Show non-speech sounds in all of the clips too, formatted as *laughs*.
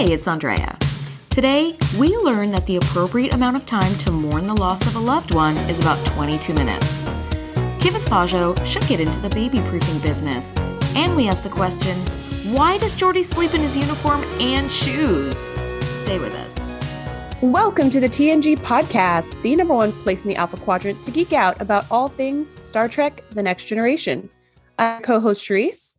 Hey, it's Andrea. Today, we learn that the appropriate amount of time to mourn the loss of a loved one is about 22 minutes. Kivas Fajo should get into the baby proofing business. And we ask the question why does Geordi sleep in his uniform and shoes? Stay with us. Welcome to the TNG podcast, the number one place in the Alpha Quadrant to geek out about all things Star Trek The Next Generation. I'm co host Shereese.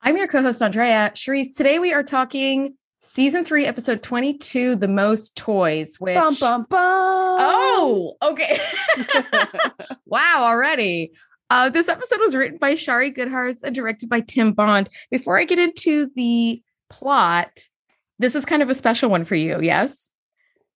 I'm your co host, Andrea. Shereese, today we are talking season three, episode 22, The Most Toys, which. Bum, bum, bum. Oh, okay. *laughs* wow, already. Uh, this episode was written by Shari Goodhartz and directed by Tim Bond. Before I get into the plot, this is kind of a special one for you, yes?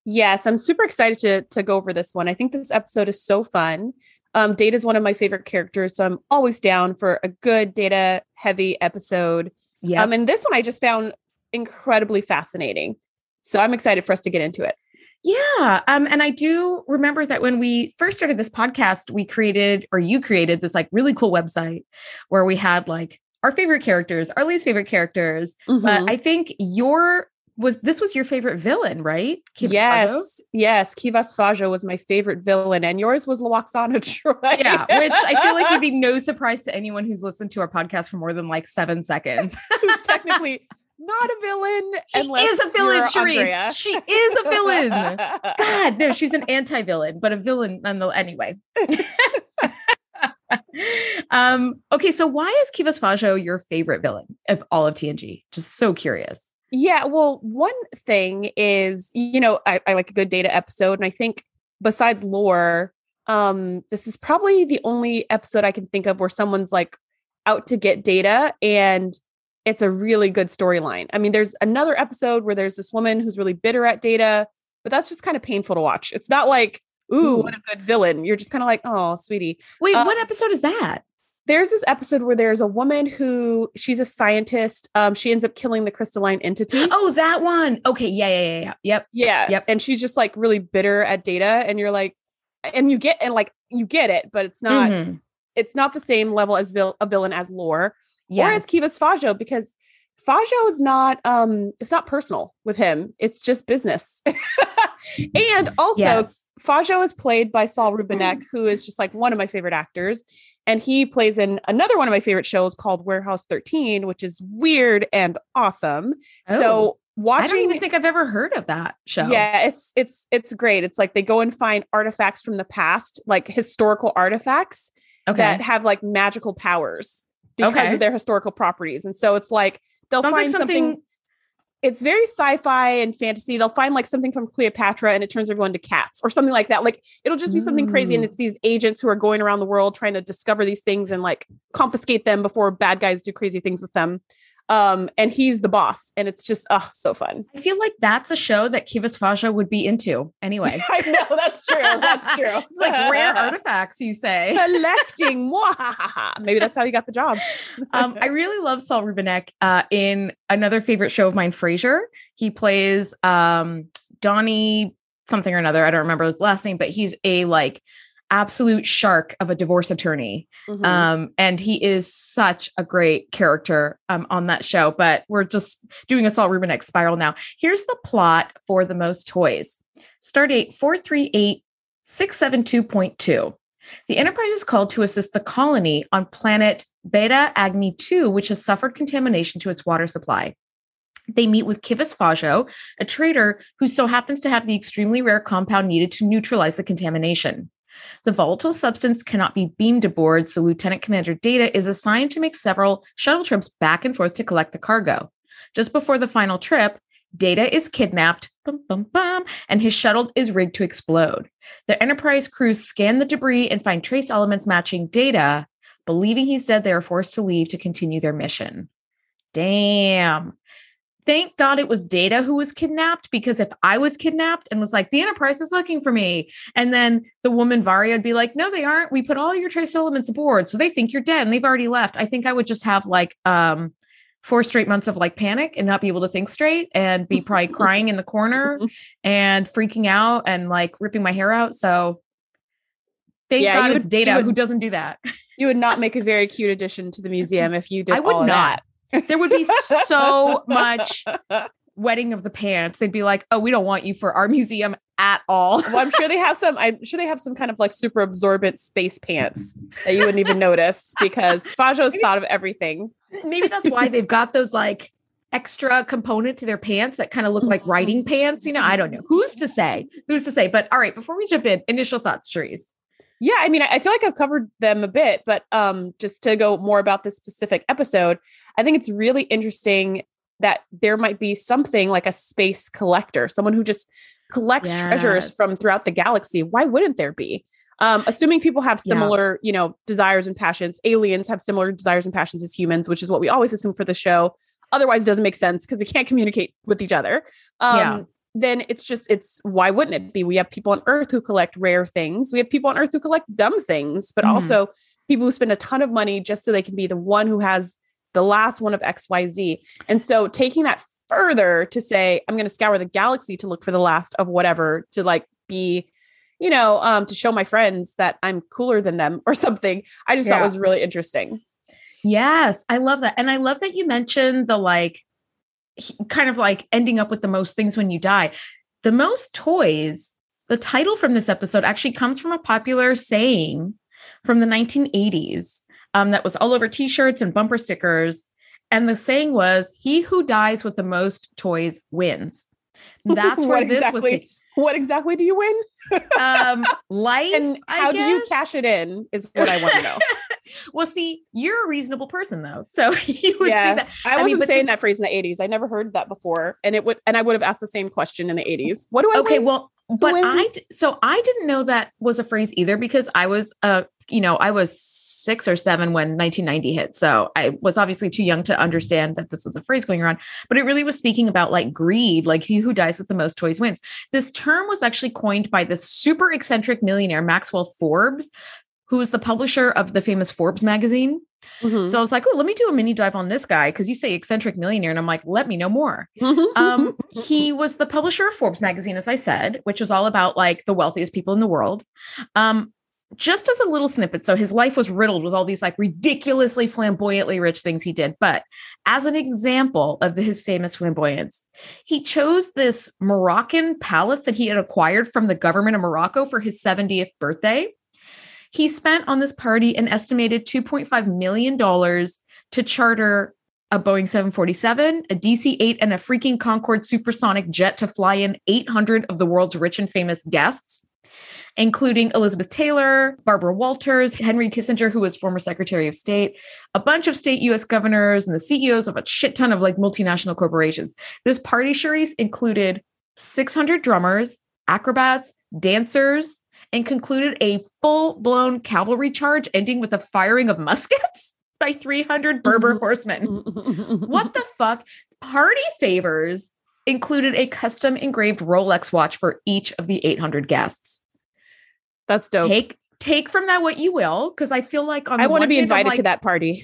Yes, I'm super excited to to go over this one. I think this episode is so fun. Um, Data is one of my favorite characters, so I'm always down for a good data heavy episode. Yeah. Um, and this one I just found incredibly fascinating. So I'm excited for us to get into it. Yeah. Um, and I do remember that when we first started this podcast, we created, or you created this like really cool website where we had like our favorite characters, our least favorite characters. Mhm. But I think your was this was your favorite villain, right? Kivas yes, Fajo? yes. Kivas Fajo was my favorite villain, and yours was Lwaxana *laughs* Troi. Yeah, which I feel like would be no surprise to anyone who's listened to our podcast for more than like seven seconds. *laughs* who's technically not a villain. She is a villain. Andrea. She is a villain. *laughs* God, no, she's an anti-villain, but a villain nonetheless. Anyway. *laughs* um, okay, so why is Kivas Fajo your favorite villain of all of TNG? Just so curious. Yeah, well, one thing is, you know, I, I like a good data episode, and I think besides lore, um, this is probably the only episode I can think of where someone's like out to get data and it's a really good storyline. I mean, there's another episode where there's this woman who's really bitter at data, but that's just kind of painful to watch. It's not like, ooh, what a good villain. You're just kind of like, oh, sweetie. Wait, Uh, what episode is that? There's this episode where there's a woman who she's a scientist. Um, she ends up killing the crystalline entity. *gasps* Oh, that one. Okay, yeah, yeah, yeah, yeah. Yep. Yeah. Yep. And she's just like really bitter at data. And you're like, and you get and like you get it, but it's not Mhm. it's not the same level as vil- a villain as lore or as Kivas Fajo because Fajo is not um it's not personal with him. It's just business. *laughs* and also Yes. Fajo is played by Saul Rubinek, who is just like one of my favorite actors. And he plays in another one of my favorite shows called Warehouse 13, which is weird and awesome. Oh, So watching I don't even think I've ever heard of that show. yeah, it's it's it's great. It's like they go and find artifacts from the past, like historical artifacts Okay. that have like magical powers because Okay. of their historical properties. And so it's like they'll Sounds like find something, something- it's very sci-fi and fantasy. They'll find like something from Cleopatra and it turns everyone to cats or something like that. Like it'll just be something crazy and mm. it's these agents who are going around the world trying to discover these things and like confiscate them before bad guys do crazy things with them. Um and he's the boss and it's just oh so fun. I feel like that's a show that Kivas Fajo would be into anyway. *laughs* I know that's true. That's true. *laughs* it's like rare *laughs* artifacts, you say. collecting. Maybe that's how he got the job. um, I really love Saul Rubinek uh, in another favorite show of mine, Frasier. He plays um, Donnie something or another. I don't remember his last name, but he's a like absolute shark of a divorce attorney. Mhm. Um, and he is such a great character um, on that show. But we're just doing a Saul Rubinek spiral now. Here's the plot for the most toys. Stardate 438-672.2. The Enterprise is called to assist the colony on planet Beta Agni 2, which has suffered contamination to its water supply. They meet with Kivas Fajo, a trader who so happens to have the extremely rare compound needed to neutralize the contamination. The volatile substance cannot be beamed aboard, so Lieutenant Commander Data is assigned to make several shuttle trips back and forth to collect the cargo. Just before the final trip, Data is kidnapped, bum, bum, bum, and his shuttle is rigged to explode. The Enterprise crews scan the debris and find trace elements matching Data. Believing he's dead, they are forced to leave to continue their mission. Damn. Thank God it was Data who was kidnapped because if I was kidnapped and was like, the Enterprise is looking for me, and then the woman Varria would be like, no, they aren't. We put all your trace elements aboard. So they think you're dead and they've already left. I think I would just have like um four straight months of like panic and not be able to think straight and be *laughs* probably crying in the corner and freaking out and like ripping my hair out. So thank Yeah, God you it's would- data would- who doesn't do that. You would not make a very cute addition to the museum if you *laughs* did. I would not. There would be so *laughs* much wetting of the pants, they'd be like, "Oh, we don't want you for our museum at all." well, I'm sure they have some. I'm sure they have some kind of like super absorbent space pants that you wouldn't even notice *laughs* because Fajo's Maybe- thought of everything. Maybe that's why they've got those like extra component to their pants that kind of look like riding pants. You know, I don't know. Who's to say? Who's to say? But all right, before we jump in, initial thoughts, Shereese. Yeah, I mean, I feel like I've covered them a bit, but um, just to go more about this specific episode, I think it's really interesting that there might be something like a space collector, someone who just collects treasures from throughout the galaxy. Why wouldn't there be? Um, assuming people have Yeah. similar, you know, desires and passions. Aliens have similar desires and passions as humans, which is what we always assume for the show. Otherwise, it doesn't make sense because we can't communicate with each other. Um, Yeah. Then it's just it's why wouldn't it be? We have people on Earth who collect rare things. We have people on Earth who collect dumb things, but Mhm. also people who spend a ton of money just so they can be the one who has the last one of XYZ. And so taking that further to say, I'm going to scour the galaxy to look for the last of whatever to like be, you know, um, to show my friends that I'm cooler than them or something. I just thought was really interesting. Yes, I love that. And I love that you mentioned the like kind of like ending up with the most things when you die. The most toys, the title from this episode actually comes from a popular saying from the 1980s um, that was all over t shirts and bumper stickers. And the saying was, He who dies with the most toys wins. *laughs* That's where What this was taken. What exactly do you win? Um, *laughs* life. And how do you cash it in is what I want to know. *laughs* well, see, you're a reasonable person though. So *laughs* you would Yeah. say that. I I mean, wasn't but saying this- that phrase in the 80s. I never heard that before. And it would and I would have asked the same question in the 80s. What do I okay win? well but i so i didn't know that was a phrase either because i was uh you know i was six or seven when 1990 hit so i was obviously too young to understand that this was a phrase going around but it really was speaking about like greed like he who dies with the most toys wins this term was actually coined by the super eccentric millionaire maxwell forbes who is the publisher of the famous forbes magazine. Mhm. so i was like oh let me do a mini dive on this guy because you say eccentric millionaire and i'm like let me know more. Um he was the publisher of forbes magazine as i said which was all about like the wealthiest people in the world. Um just as a little snippet so his life was riddled with all these like ridiculously flamboyantly rich things he did. But as an example of the, his famous flamboyance he chose this moroccan palace that he had acquired from the government of morocco for his 70th birthday he spent on this party an estimated 2.5 million dollars to charter a Boeing 747, a DC 8, and a freaking Concorde supersonic jet to fly in 800 of the world's rich and famous guests, including Elizabeth Taylor, Barbara Walters, Henry Kissinger, who was former Secretary of State, a bunch of state US governors, and the CEOs of a shit ton of like multinational corporations. This party, Shereese, included 600 drummers, acrobats, dancers, and concluded a full blown cavalry charge ending with the firing of muskets *laughs* by 300 Berber mm-hmm. horsemen. *laughs* What the fuck? Party favors included a custom engraved Rolex watch for each of the 800 guests. That's dope. Take take from that what you will, because I feel like on I want to be invited to that party.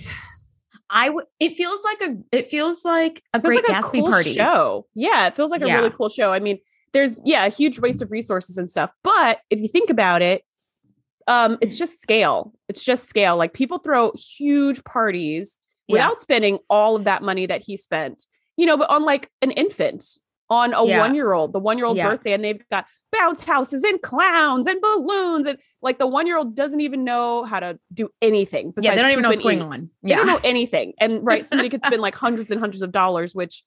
I would. It feels like a. It feels like a great like a Gatsby cool party. show. Yeah, it feels like a Yeah. really cool show. I mean, there's yeah, a huge waste of resources and stuff. But if you think about it, um, it's just scale. It's just scale. Like people throw huge parties Yeah. without spending all of that money that he spent. You know, but on like an infant, on a Yeah. one-year-old, the one-year-old Yeah. birthday, and they've got bounce houses and clowns and balloons, and like the one-year-old doesn't even know how to do anything. Yeah, they don't even know what's going eat. on. They don't know anything. And right, somebody could spend like hundreds and hundreds of dollars, which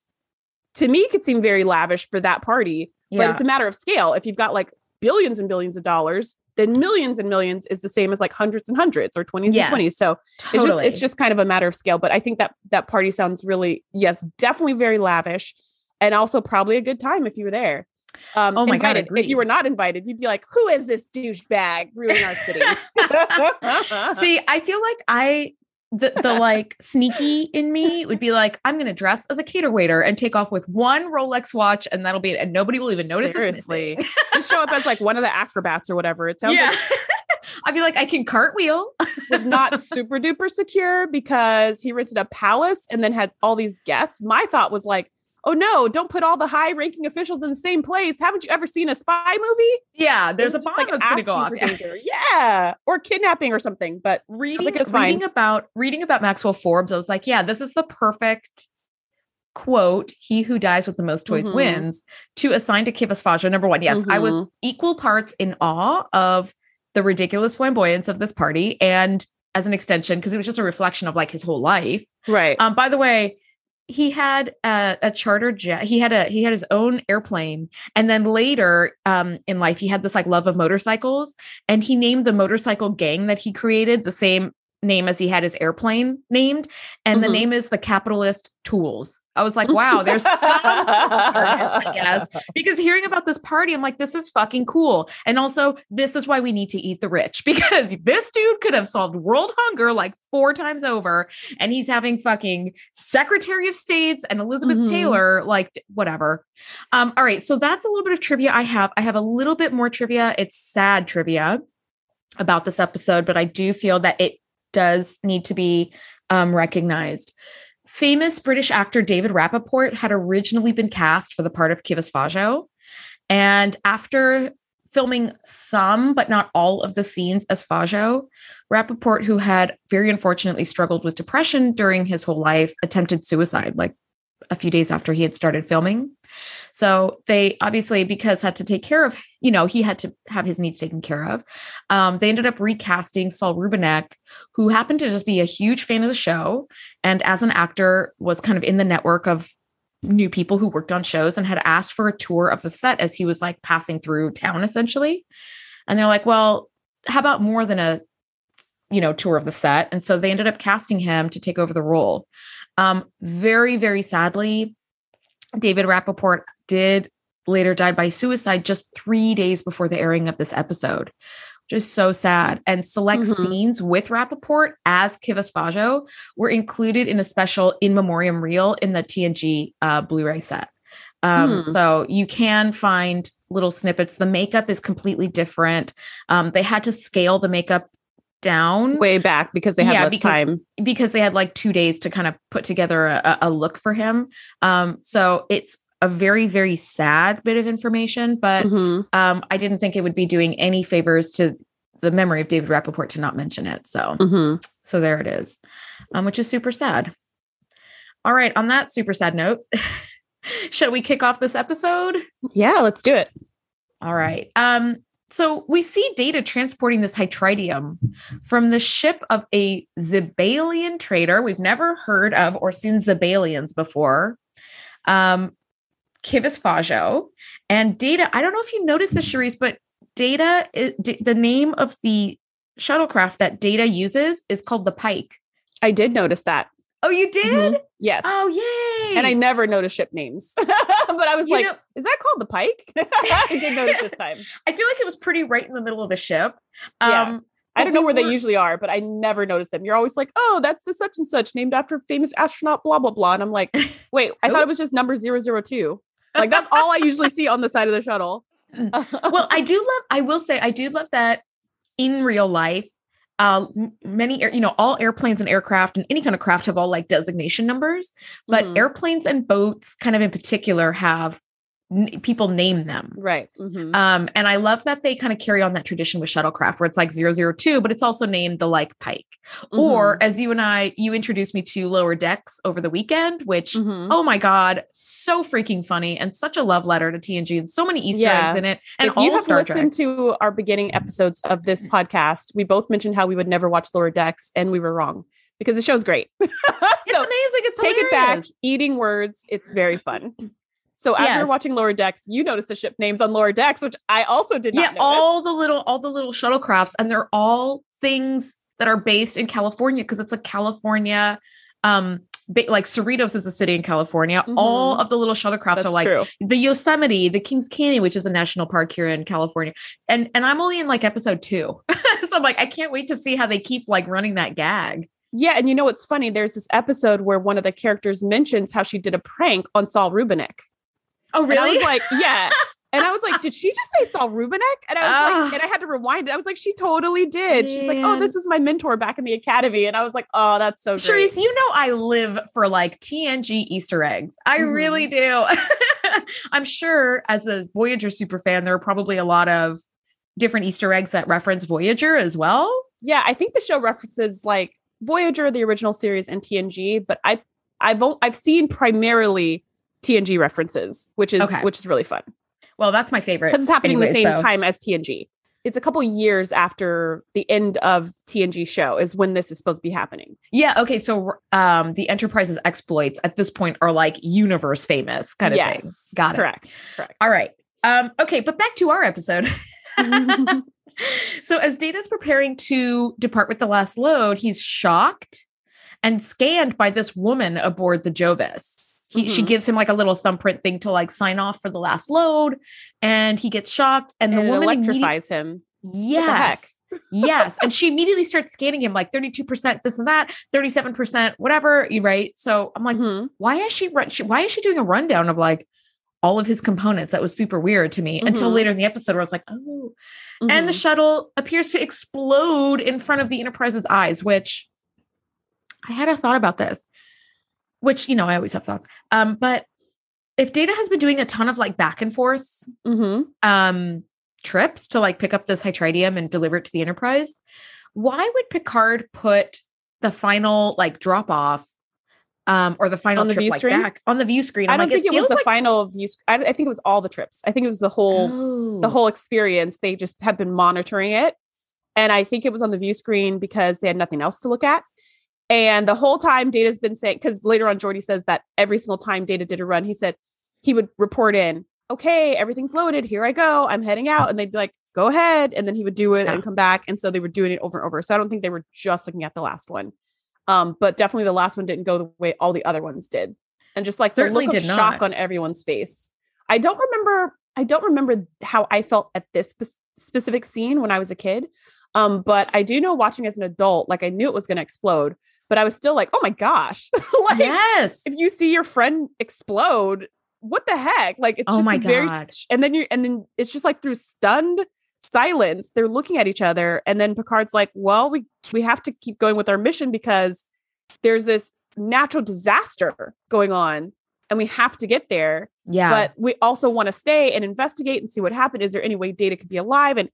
to me could seem very lavish for that party. But it's a matter of scale. If you've got like billions and billions of dollars, then millions and millions is the same as like hundreds and hundreds or 20s Yes, and 20s. So totally. it's just it's just kind of a matter of scale. But I think that that party sounds really, yes, definitely very lavish and also probably a good time if you were there. Um, Oh my God, invited. If you were not invited, you'd be like, who is this douchebag ruining our city? *laughs* See, I feel like I the the *laughs* like sneaky in me would be like, I'm gonna dress as a cater waiter and take off with one Rolex watch, and that'll be it, and nobody will even notice Seriously. you show up as like one of the acrobats or whatever. It sounds yeah. like *laughs* I'd be like, I can cartwheel. *laughs* was not super duper secure because he rented a palace and then had all these guests. My thought was like, oh no, don't put all the high ranking officials in the same place. Haven't you ever seen a spy movie? Yeah, there's a bomb that's gonna go off. Yeah. Or kidnapping or something. But reading, like reading about reading about Maxwell Forbes, I was like, yeah, this is the perfect quote, he who dies with the most toys Mhm. wins, to assign to Kivas Fajo. Number one, yes, I was Mhm. equal parts in awe of the ridiculous flamboyance of this party and as an extension, because it was just a reflection of like his whole life. Right. Um, by the way, he had a, a charter jet. He had a he had his own airplane, and then later um, in life, he had this like love of motorcycles, and he named the motorcycle gang that he created the same name as he had his airplane named, and the Mhm. name is the Capitalist Tools. I was like, wow, there's some I guess, *laughs* because hearing about this party, I'm like, this is fucking cool. And also, this is why we need to eat the rich *laughs* because this dude could have solved world hunger like four times over. And he's having fucking Secretary of States and Elizabeth Mhm. Taylor, like whatever. Um, all right. So that's a little bit of trivia I have. I have a little bit more trivia. It's sad trivia about this episode, but I do feel that it does need to be um, recognized. Famous British actor David Rappaport had originally been cast for the part of Kivas Fajo. And after filming some, but not all of the scenes as Fajo, Rappaport, who had very unfortunately struggled with depression during his whole life, attempted suicide like a few days after he had started filming. So they obviously, because had to take care of, you know, he had to have his needs taken care of. Um, they ended up recasting Saul Rubinek, who happened to just be a huge fan of the show, and as an actor was kind of in the network of new people who worked on shows and had asked for a tour of the set as he was like passing through town essentially. And they're like, well, how about more than a you know tour of the set and so they ended up casting him to take over the role um very very sadly david rappaport did later died by suicide just three days before the airing of this episode which is so sad and select Mhm. scenes with rappaport as kivas fajo were included in a special in memoriam reel in the tng uh, blu-ray set um, Hmm. so you can find little snippets the makeup is completely different um, they had to scale the makeup down Way back because they had Yeah, less because- time. because they had like two days to kind of put together a, a look for him. Um, so it's a very, very sad bit of information, but Mhm. um, I didn't think it would be doing any favors to the memory of David Rappaport to not mention it. So, Mhm. so there it is, um, which is super sad. All right. On that super sad note, *laughs* shall we kick off this episode? Yeah, let's do it. All right. Um, so we see Data transporting this hytritium from the ship of a Zibalian trader. We've never heard of or seen Zibalians before. Um, Kivas Fajo and Data. I don't know if you noticed this, Shereese, but Data, the name of the shuttlecraft that Data uses is called the Pike. I did notice that. Oh, you did? Mhm. Yes. Oh, yay! and I never noticed ship names. *laughs* *laughs* but I was You like, know- is that called the Pike? *laughs* I did notice this time. *laughs* I feel like it was pretty right in the middle of the ship. Yeah. Um, I don't know where they usually are, but I never noticed them. You're always like, oh, that's the such and such named after famous astronaut, blah, blah, blah. And I'm like, wait, I thought it was just number 002. Like that's all I usually see on the side of the shuttle. well, I do love, I will say, I do love that in real life, uh, many, you know, all airplanes and aircraft and any kind of craft have all like designation numbers, but Mhm. airplanes and boats, kind of in particular, have n- people name them. right. Mhm. Um, and I love that they kind of carry on that tradition with shuttlecraft where it's like 002, but it's also named the like Pike. Or Mhm. as you and I, you introduced me to Lower Decks over the weekend, which Mhm. oh my god, so freaking funny and such a love letter to TNG and so many Easter Yeah. eggs in it. And if you have Star Trek. listened to our beginning episodes of this podcast, we both mentioned how we would never watch Lower Decks, and we were wrong because the show's great. *laughs* It's so amazing. It's take it back, eating words. It's very fun. So as we Yes. were watching Lower Decks, you noticed the ship names on Lower Decks, which I also did not Yeah, notice. all the little, all the little shuttlecrafts, and they're all things that are based in California because it's a California. Um, like Cerritos is a city in California. All Mhm. of the little shuttlecrafts That's are like true. the Yosemite, the Kings Canyon, which is a national park here in California. And and I'm only in like episode two. *laughs* so I'm like, I can't wait to see how they keep like running that gag. Yeah, and you know what's funny? There's this episode where one of the characters mentions how she did a prank on Saul Rubinek. Oh, And I was like, yeah. And I was like, did she just say Saul Rubinek? And I was Ah. like, and I had to rewind it. I was like, she totally did. She's like, oh, this was my mentor back in the academy. And I was like, oh, that's so great. Shereese, you know I live for like TNG Easter eggs. I Mhm. really do. *laughs* I'm sure as a Voyager super fan, there are probably a lot of different Easter eggs that reference Voyager as well. Yeah, I think the show references like Voyager, the original series, and TNG, but I I've I've seen primarily TNG references, which is Okay. which is really fun Well, that's my favorite. because it's happening anyway, the same so- time as TNG. It's a couple years after the end of TNG show is when this is supposed to be happening. Yeah. Okay. So, um, the Enterprise's exploits at this point are like universe famous kind of thing. yes, Got it. correct, correct. All right. Um, okay, but back to our episode. *laughs* *laughs* so as Data's preparing to depart with the last load, he's shocked and scanned by this woman aboard the Jovis. He, She Mhm. gives him like a little thumbprint thing to like sign off for the last load, and he gets shocked. And, and the woman electrifies him. Yes. yes. And she immediately starts scanning him like 32% this and that, 37%, whatever. You right. So I'm like, Mhm. why is she, run- she why is she doing a rundown of like all of his components? That was super weird to me until Mhm. later in the episode where I was like, oh. And the Mhm. shuttle appears to explode in front of the Enterprise's eyes, which I had a thought about this, which, you know, I always have thoughts. Um, but if Data has been doing a ton of like back and forth Mhm. um trips to like pick up this hytritium and deliver it to the enterprise why would picard put the final like drop off um or the final On the trip view like screen? back on the view screen I I'm don't like, think it was the like- final view. sc- I, I think it was all the trips. I think it was the whole the Oh. whole experience. They just had been monitoring it, and I think it was on the view screen because they had nothing else to look at. And the whole time, Data's been saying because later on, Geordi says that every single time Data did a run, he said he would report in, "Okay, everything's loaded. Here I go. I'm heading out," and they'd be like, "Go ahead," and then he would do it Yeah. and come back, and so they were doing it over and over. So I don't think they were just looking at the last one, um, but definitely the last one didn't go the way all the other ones did, and just like Certainly the look of did shock not. on everyone's face. I don't remember. I don't remember how I felt at this spe- specific scene when I was a kid. Um, but I do know watching as an adult, like I knew it was going to explode, but I was still like, oh my gosh, *laughs* like yes if you see your friend explode, what the heck? Like it's Oh just my very, God. and then you, and then it's just like through stunned silence, they're looking at each other, and then Picard's like, well, we we have to keep going with our mission because there's this natural disaster going on, and we have to get there yeah but we also want to stay and investigate and see what happened. Is there any way Data could be alive? And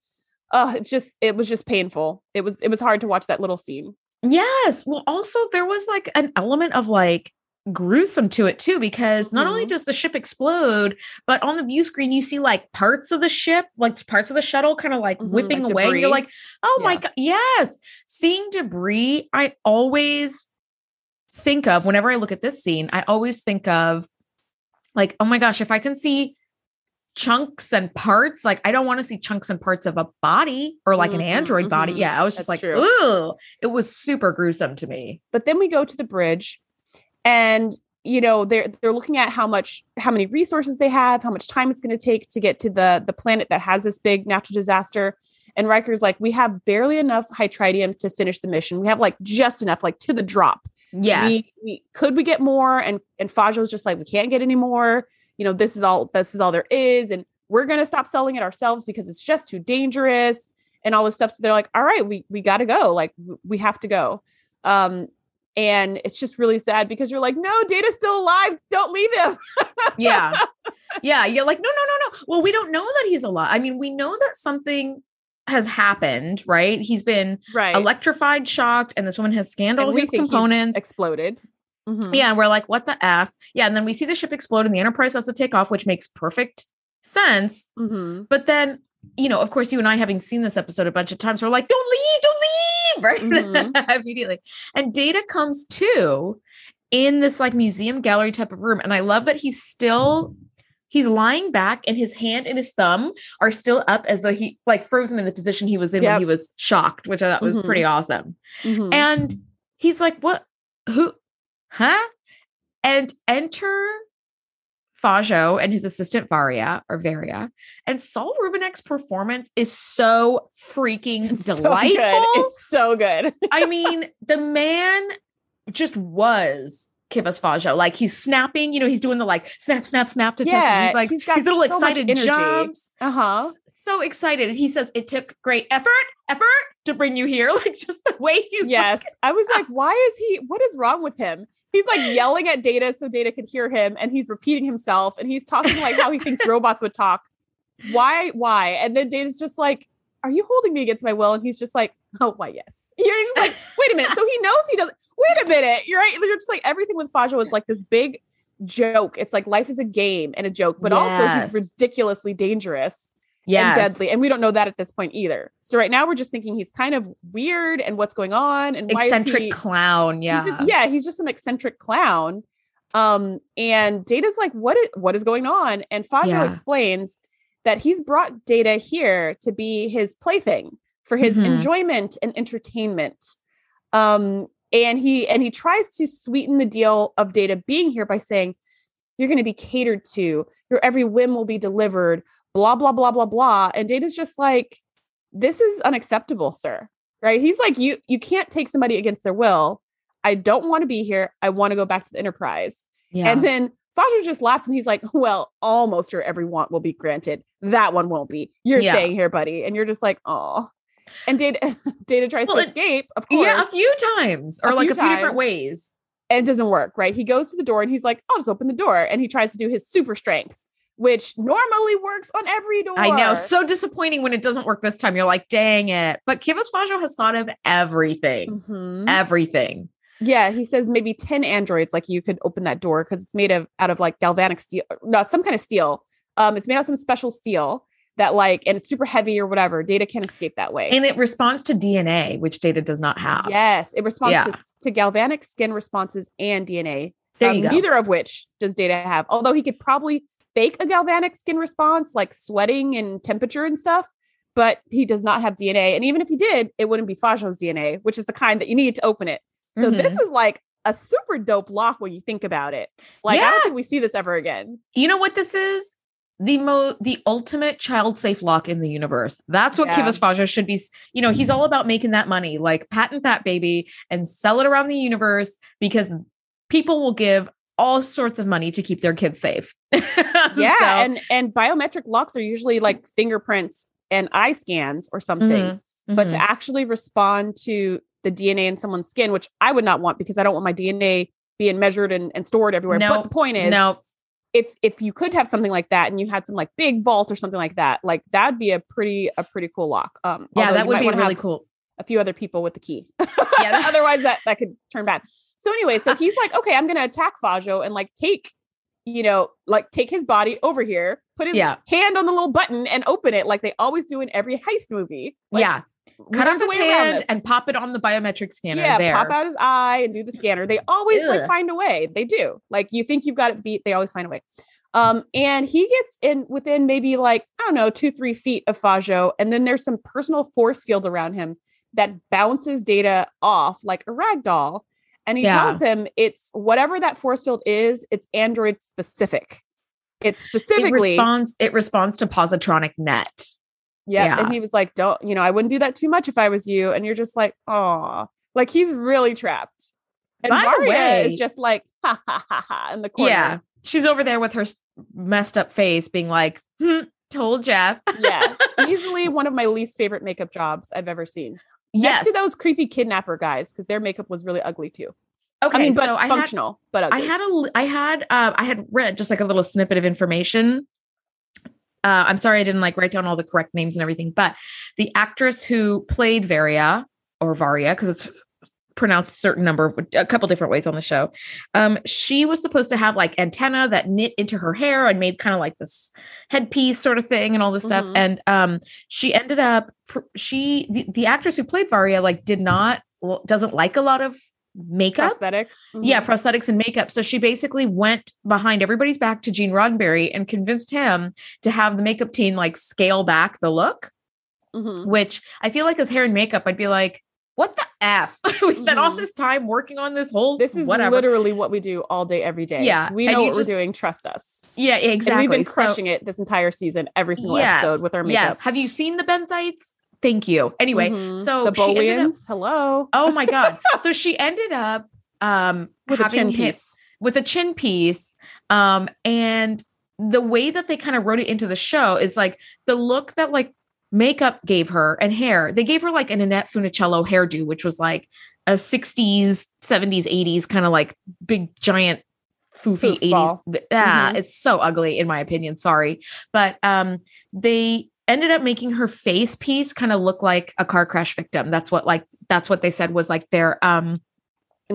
uh, it's just it was just painful. It was it was hard to watch that little scene. Yes well also there was like an element of like gruesome to it too because not only Mhm. does the ship explode but on the view screen you see like parts of the ship like parts of the shuttle kind of like Mhm, whipping like away and you're like oh my god yes seeing debris i always think of whenever i look at this scene i always think of like oh my gosh if i can see chunks and parts like i don't want to see chunks and parts of a body or like an Mhm, android body mhm. yeah i was just That's like true. ooh it was super gruesome to me But then we go to the bridge, and you know they're they're looking at how much how many resources they have, how much time it's going to take to get to the the planet that has this big natural disaster. And Riker's like, we have barely enough hytritium to finish the mission. We have like just enough, like to the drop. yes we, we could we get more and and Fajo's just like we can't get any more you know this is all this is all there is and we're going to stop selling it ourselves because it's just too dangerous and all this stuff. So they're like all right we we got to go like we have to go. Um and it's just really sad because you're like no data's still alive don't leave him. Yeah. *laughs* Yeah you're like no no no no. Well we don't know that he's alive. I mean we know that something has happened right? He's been right. electrified shocked and this woman has scanned all his components. exploded Mhm. yeah and we're like what the f yeah and then we see the ship explode and the enterprise has to take off which makes perfect sense Mhm. but then you know of course you and i having seen this episode a bunch of times we're like don't leave don't leave *laughs* right *laughs* immediately and data comes to in this like museum gallery type of room and i love that he's still he's lying back and his hand and his thumb are still up as though he like frozen in the position he was in Yep. when he was shocked which i thought was Mhm. pretty awesome Mhm. and he's like what who huh and enter Fajo and his assistant Varria or Varria and Saul Rubinek's performance is so freaking It's so delightful. it's so good I mean, the man just was Kivas Fajo. Like he's snapping, you know, he's doing the like snap, snap, snap to Yeah, test. He's like he's got these little so excited energy. jumps. uh-huh So excited. And he says it took great effort, effort to bring you here. *laughs* Like just the way he's yes i was like why is he what is wrong with him he's like yelling at data so data could hear him and he's repeating himself and he's talking like how he thinks *laughs* robots would talk why why and then data's just like are you holding me against my will and he's just like oh, why, yes. You're just like, wait a minute. So he knows he doesn't. Wait a minute. You're right. You're just like, everything with Fajo is like this big joke. It's like life is a game and a joke, but also he's ridiculously dangerous Yes. and deadly. And we don't know that at this point either. So right now we're just thinking he's kind of weird and what's going on and why is Eccentric he- clown. Yeah. He's just, yeah, he's just some eccentric clown. Um, and Data's like, what is what is going on? And Fajo Yeah. explains that he's brought Data here to be his plaything for his Mhm. enjoyment and entertainment. Um, and he and he tries to sweeten the deal of Data being here by saying, You're gonna be catered to, your every whim will be delivered, blah, blah, blah, blah, blah. And Data's just like, This is unacceptable, sir. Right? He's like, You you can't take somebody against their will. I don't want to be here. I want to go back to the Enterprise. yeah. And then Fajo just laughs and he's like, Well, almost your every want will be granted. That one won't be. You're Yeah. staying here, buddy. And you're just like, Oh. And Data, *laughs* Data tries Well, to it- escape, of course, yeah, a few times or A like few a few different ways. and it doesn't work, right? He goes to the door and he's like, I'll just open the door. And he tries to do his super strength, which normally works on every door. I know. So disappointing when it doesn't work this time. You're like, dang it. But Kivas Fajo has thought of everything. Mhm. Everything. Yeah, he says maybe 10 androids, like you could open that door because it's made of out of like galvanic steel, not some kind of steel. Um, it's made out of some special steel that like, and it's super heavy or whatever. Data can escape that way. And it responds to DNA, which data does not have. yes, it responds Yeah. to, to galvanic skin responses and DNA. There um, you go. Neither of which does Data have. Although he could probably fake a galvanic skin response, like sweating and temperature and stuff. But he does not have DNA. And even if he did, it wouldn't be Fajo's DNA, which is the kind that you need to open it. So Mhm. this is like a super dope lock when you think about it. Like I don't think we see this ever again. you know what this is? The mo the ultimate child safe lock in the universe. That's what Yeah. Kivas Fajo should be. You know, he's all about making that money, like patent that baby and sell it around the universe because people will give all sorts of money to keep their kids safe. *laughs* Yeah, So- and and biometric locks are usually like fingerprints and eye scans or something. Mhm, But mhm. to actually respond to the DNA in someone's skin, which I would not want because I don't want my DNA being measured and, and stored everywhere. No, but the point is, no, if if you could have something like that and you had some like big vault or something like that, like that'd be a pretty a pretty cool lock. Um, yeah, that would be really cool. A few other people with the key. Yeah, that- *laughs* otherwise that that could turn bad. So anyway, so he's like, okay, I'm gonna attack Fajo and like take, you know, like take his body over here, put his Yeah. hand on the little button and open it like they always do in every heist movie. Like, yeah, cut off his hand and pop it on the biometric scanner. yeah, there. pop out his eye and do the scanner. They always like find a way. They do. Like you think you've got it beat, they always find a way. Um, and he gets in within maybe like, I don't know, two, three feet of Fajo, and then there's some personal force field around him that bounces data off like a rag doll. And he Yeah. tells him it's whatever that force field is, it's Android specific. It's It specifically responds. It responds to positronic net. yeah. Yeah. And he was like, Don't, you know, I wouldn't do that too much if I was you. And you're just like, oh, like he's really trapped. And By the Maria way- is just like, ha ha ha ha in the corner. Yeah, she's over there with her messed up face, being like, "Hmm, "Told Jeff." Yeah. *laughs* Easily one of my least favorite makeup jobs I've ever seen. Yes. Next to those creepy kidnapper guys, because their makeup was really ugly too. okay. I mean, but so I had functional, but ugly. I had a, I had uh, I had read just like a little snippet of information. Uh, I'm sorry I didn't like write down all the correct names and everything, but the actress who played Varria or Varria because it's pronounced a certain number a couple different ways on the show. Um, she was supposed to have like antenna that knit into her hair and made kind of like this headpiece sort of thing and all this stuff. Mhm. And um, she ended up she the, the actress who played Varria like did not doesn't like a lot of makeup prosthetics. yeah, Mhm. prosthetics and makeup. So she basically went behind everybody's back to Gene Roddenberry and convinced him to have the makeup team like scale back the look, Mhm. which I feel like as hair and makeup, I'd be like, what the F? *laughs* we spent all Mhm. this time working on this whole This is whatever. literally what we do all day, every day. Yeah, We know what just- we're doing. Trust us. yeah, exactly. And we've been So- crushing it this entire season, every single episode with our makeup. Yes. Have you seen the Benzites? Thank you. Anyway, Mhm. so the she ended up- Bolians? Hello. oh my God. *laughs* so she ended up um With a chin hit- piece. with a chin piece. Um, and the way that they kind of wrote it into the show is like the look that like makeup gave her and hair. They gave her like an Annette Funicello hairdo, which was like a 60s, 70s, 80s kind of like big giant foofy 80s. Foofball. Ah, Mhm. it's so ugly in my opinion. Sorry. But um they ended up making her face piece kind of look like a car crash victim. That's what like that's what they said was like their um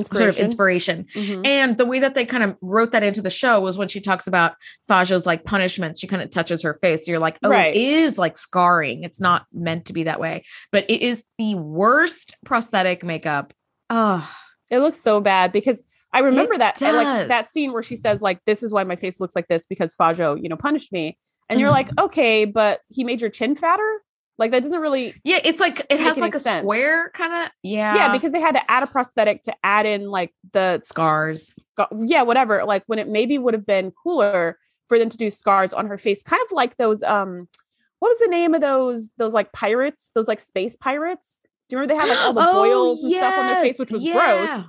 sort of inspiration. Mhm. And the way that they kind of wrote that into the show was when she talks about Fajo's like punishments, she kind of touches her face. So you're like, oh, Right. it is like scarring. It's not meant to be that way, but it is the worst prosthetic makeup. Oh, It looks so bad because I remember that and, does. like that scene where she says like this is why my face looks like this because Fajo, you know, punished me. And you're Mhm. like, okay, but he made your chin fatter? Like that doesn't really yeah. It's like it has like a sense. square kind of yeah. yeah, because they had to add a prosthetic to add in like the scars. scar- yeah, whatever. Like when it maybe would have been cooler for them to do scars on her face, kind of like those um what was the name of those those like pirates, those like space pirates? Do you remember they had like all the Oh, boils and stuff on their face, which was yeah. gross,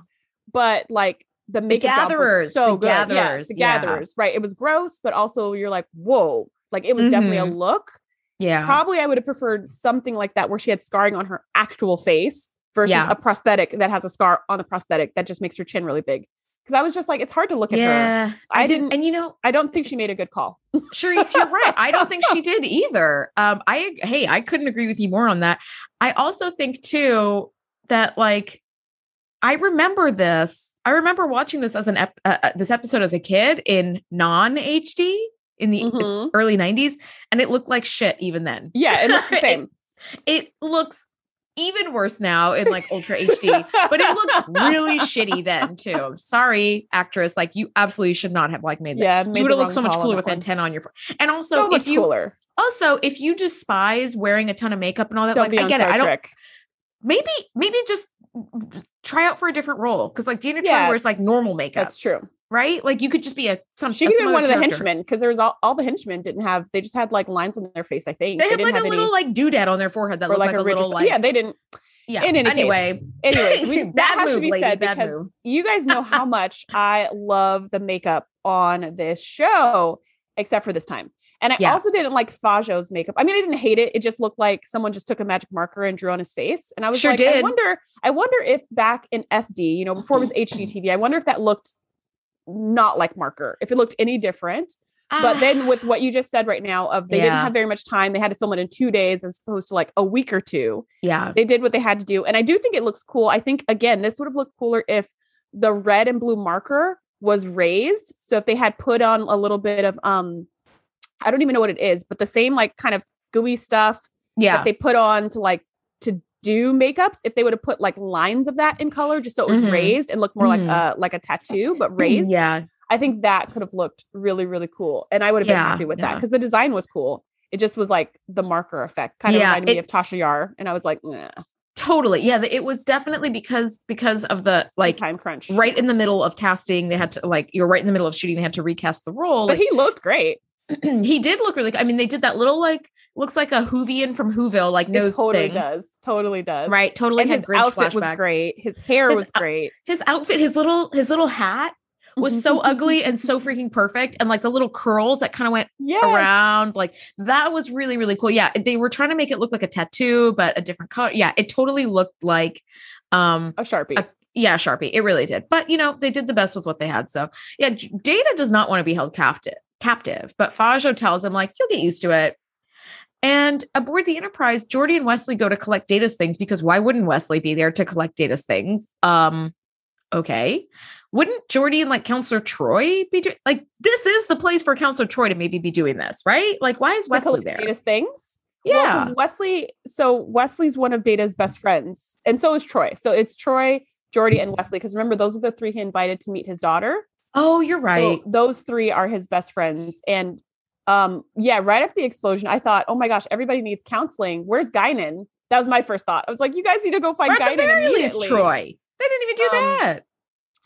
but like the makeup job was gatherers, so the good. Yeah, gatherers, the yeah. gatherers, right? It was gross, but also you're like, whoa, like it was definitely a Mhm. look. Yeah. Probably I would have preferred something like that where she had scarring on her actual face versus Yeah. a prosthetic that has a scar on the prosthetic that just makes her chin really big. Because I was just like, it's hard to look at her. I, I didn't, didn't- and you know, I don't think she made a good call. Shereese, you're right. I don't think she *laughs* did either. Um, I hey, I couldn't agree with you more on that. I also think too that like I remember this. I remember watching this as an ep- uh, uh, this episode as a kid in non HD in the Mhm. early 90s and it looked like shit even then. Yeah, it looks the *laughs* same. It looks even worse now in like ultra HD, but it looked really *laughs* shitty then too. Sorry, actress, like you absolutely should not have like made that. yeah, you would have looked so much cooler with one. antenna on your phone. And also, much if you cooler. also if you despise wearing a ton of makeup and all that, Don't like I get it. I don't Trek. maybe maybe just try out for a different role because like Gina Yeah. Wears like normal makeup, That's true. Right? Like you could just be a some. She could be one other of the henchmen because there was all, all the henchmen didn't have they just had like lines on their face. I think They, have didn't like a have little like doodad on their forehead that looked like, like, a little like yeah they didn't. yeah. in any case. anyway, Anyways, we, *laughs* that has to be lady, said because move. you guys know how *laughs* much I love the makeup on this show, except for this time. And I Yeah. also didn't like Fajo's makeup. I mean, I didn't hate it. It just looked like someone just took a magic marker and drew on his face. And I was Sure like, I wonder, I wonder if back in SD, you know, before it was. *clears throat* HGTV, I wonder if that looked not like marker, if it looked any different. But Ah, then with what you just said right now, of they didn't have very much time, they had to film it in two days as opposed to like a week or two yeah, they did what they had to do. And i do think it looks cool. I think again this would have looked cooler if the red and blue marker was raised. So if they had put on a little bit of um i don't even know what it is but the same like kind of gooey stuff yeah, that they put on to like to do makeups if they would have put like lines of that in color just so it was Mhm. raised and looked more Mhm. like a like a tattoo but *clears throat* raised yeah. i think that could have looked really really cool and i would have been Yeah, happy with that because the design was cool it just was like the marker effect kind of Yeah, reminded me of tasha yar and i was like nah, Totally, yeah. It was definitely because because of the like time crunch right in the middle of casting. They had to like you're right in the middle of shooting. They had to recast the role. but Like, he looked great *clears throat* he did look really. I mean, they did that little like looks like a Hoovian from Whoville like it nose totally thing, does totally does right? Totally and had his Grinch outfit was great his hair His was great His outfit, his little his little hat was so *laughs* ugly and so freaking perfect, and like the little curls that kind of went yeah around, like that was really really cool. Yeah, they were trying to make it look like a tattoo, but a different color. Yeah, it totally looked like um a sharpie a- yeah, Sharpie. It really did. But you know, they did the best with what they had. So yeah, Data does not want to be held captive. Captive, but Fajo tells him like you'll get used to it. And aboard the Enterprise, Geordi and Wesley go to collect Data's things because why wouldn't Wesley be there to collect Data's things? Um, okay. Wouldn't Geordi and like Counselor Troi be doing like this is the place for Counselor Troi to maybe be doing this, right? Like, why is Wesley there? Data's things Well, Yeah. 'cause Wesley. So Wesley's one of Data's best friends, and so is Troi. So it's Troi, Geordi, and Wesley. Because remember, those are the three he invited to meet his daughter. Oh, you're So right. those three are his best friends, and um, yeah. Right after the explosion, I thought, oh my gosh, everybody needs counseling. Where's Guinan? That was my first thought. I was like, you guys need to go find or at the Guinan very least. Troi. They didn't even do Um, that.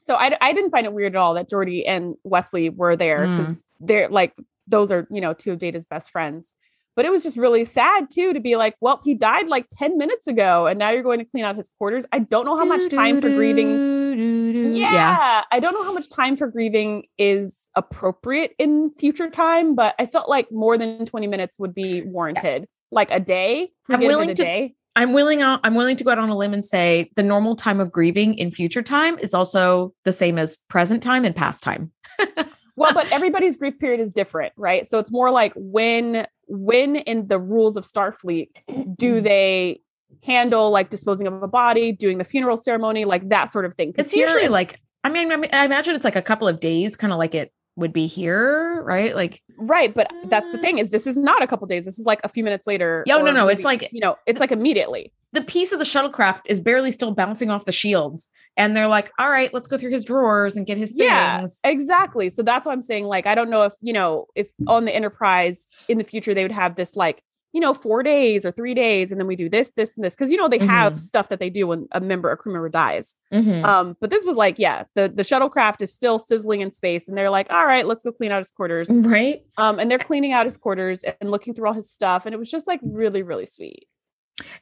So I, I didn't find it weird at all that Geordi and Wesley were there because they're like those are you know two of Data's best friends. But it was just really sad too to be like, well, he died like ten minutes ago, and now you're going to clean out his quarters. I don't know how much time for grieving. Yeah, Yeah. I don't know how much time for grieving is appropriate in future time, but I felt like more than twenty minutes would be warranted. Like a day, I'm willing to- day. I'm willing out I'm willing to go out on a limb and say the normal time of grieving in future time is also the same as present time and past time. *laughs* well, but everybody's grief period is different, right? So it's more like when when in the rules of Starfleet do mm-hmm. they handle like disposing of a body, doing the funeral ceremony, like that sort of thing. It's usually like I mean, I mean, I imagine it's like a couple of days, kind of like it would be here, right? Like right, but that's the uh, thing is this is not a couple days. This is like a few minutes later. Yeah, no, no, maybe, it's like you know, it's like immediately. The piece of the shuttlecraft is barely still bouncing off the shields, and they're like, "All right, let's go through his drawers and get his things." Yeah, exactly. So that's what I'm saying. Like, I don't know if you know if on the Enterprise in the future they would have this like you know, four days or three days, and then we do this, this, and this. Cause you know, they mm-hmm. have stuff that they do when a member, a crew member dies. Mm-hmm. Um, but this was like, yeah, the the shuttlecraft is still sizzling in space, and they're like, all right, let's go clean out his quarters. *laughs* Right. Um, and they're cleaning out his quarters and looking through all his stuff. And it was just like really, really sweet.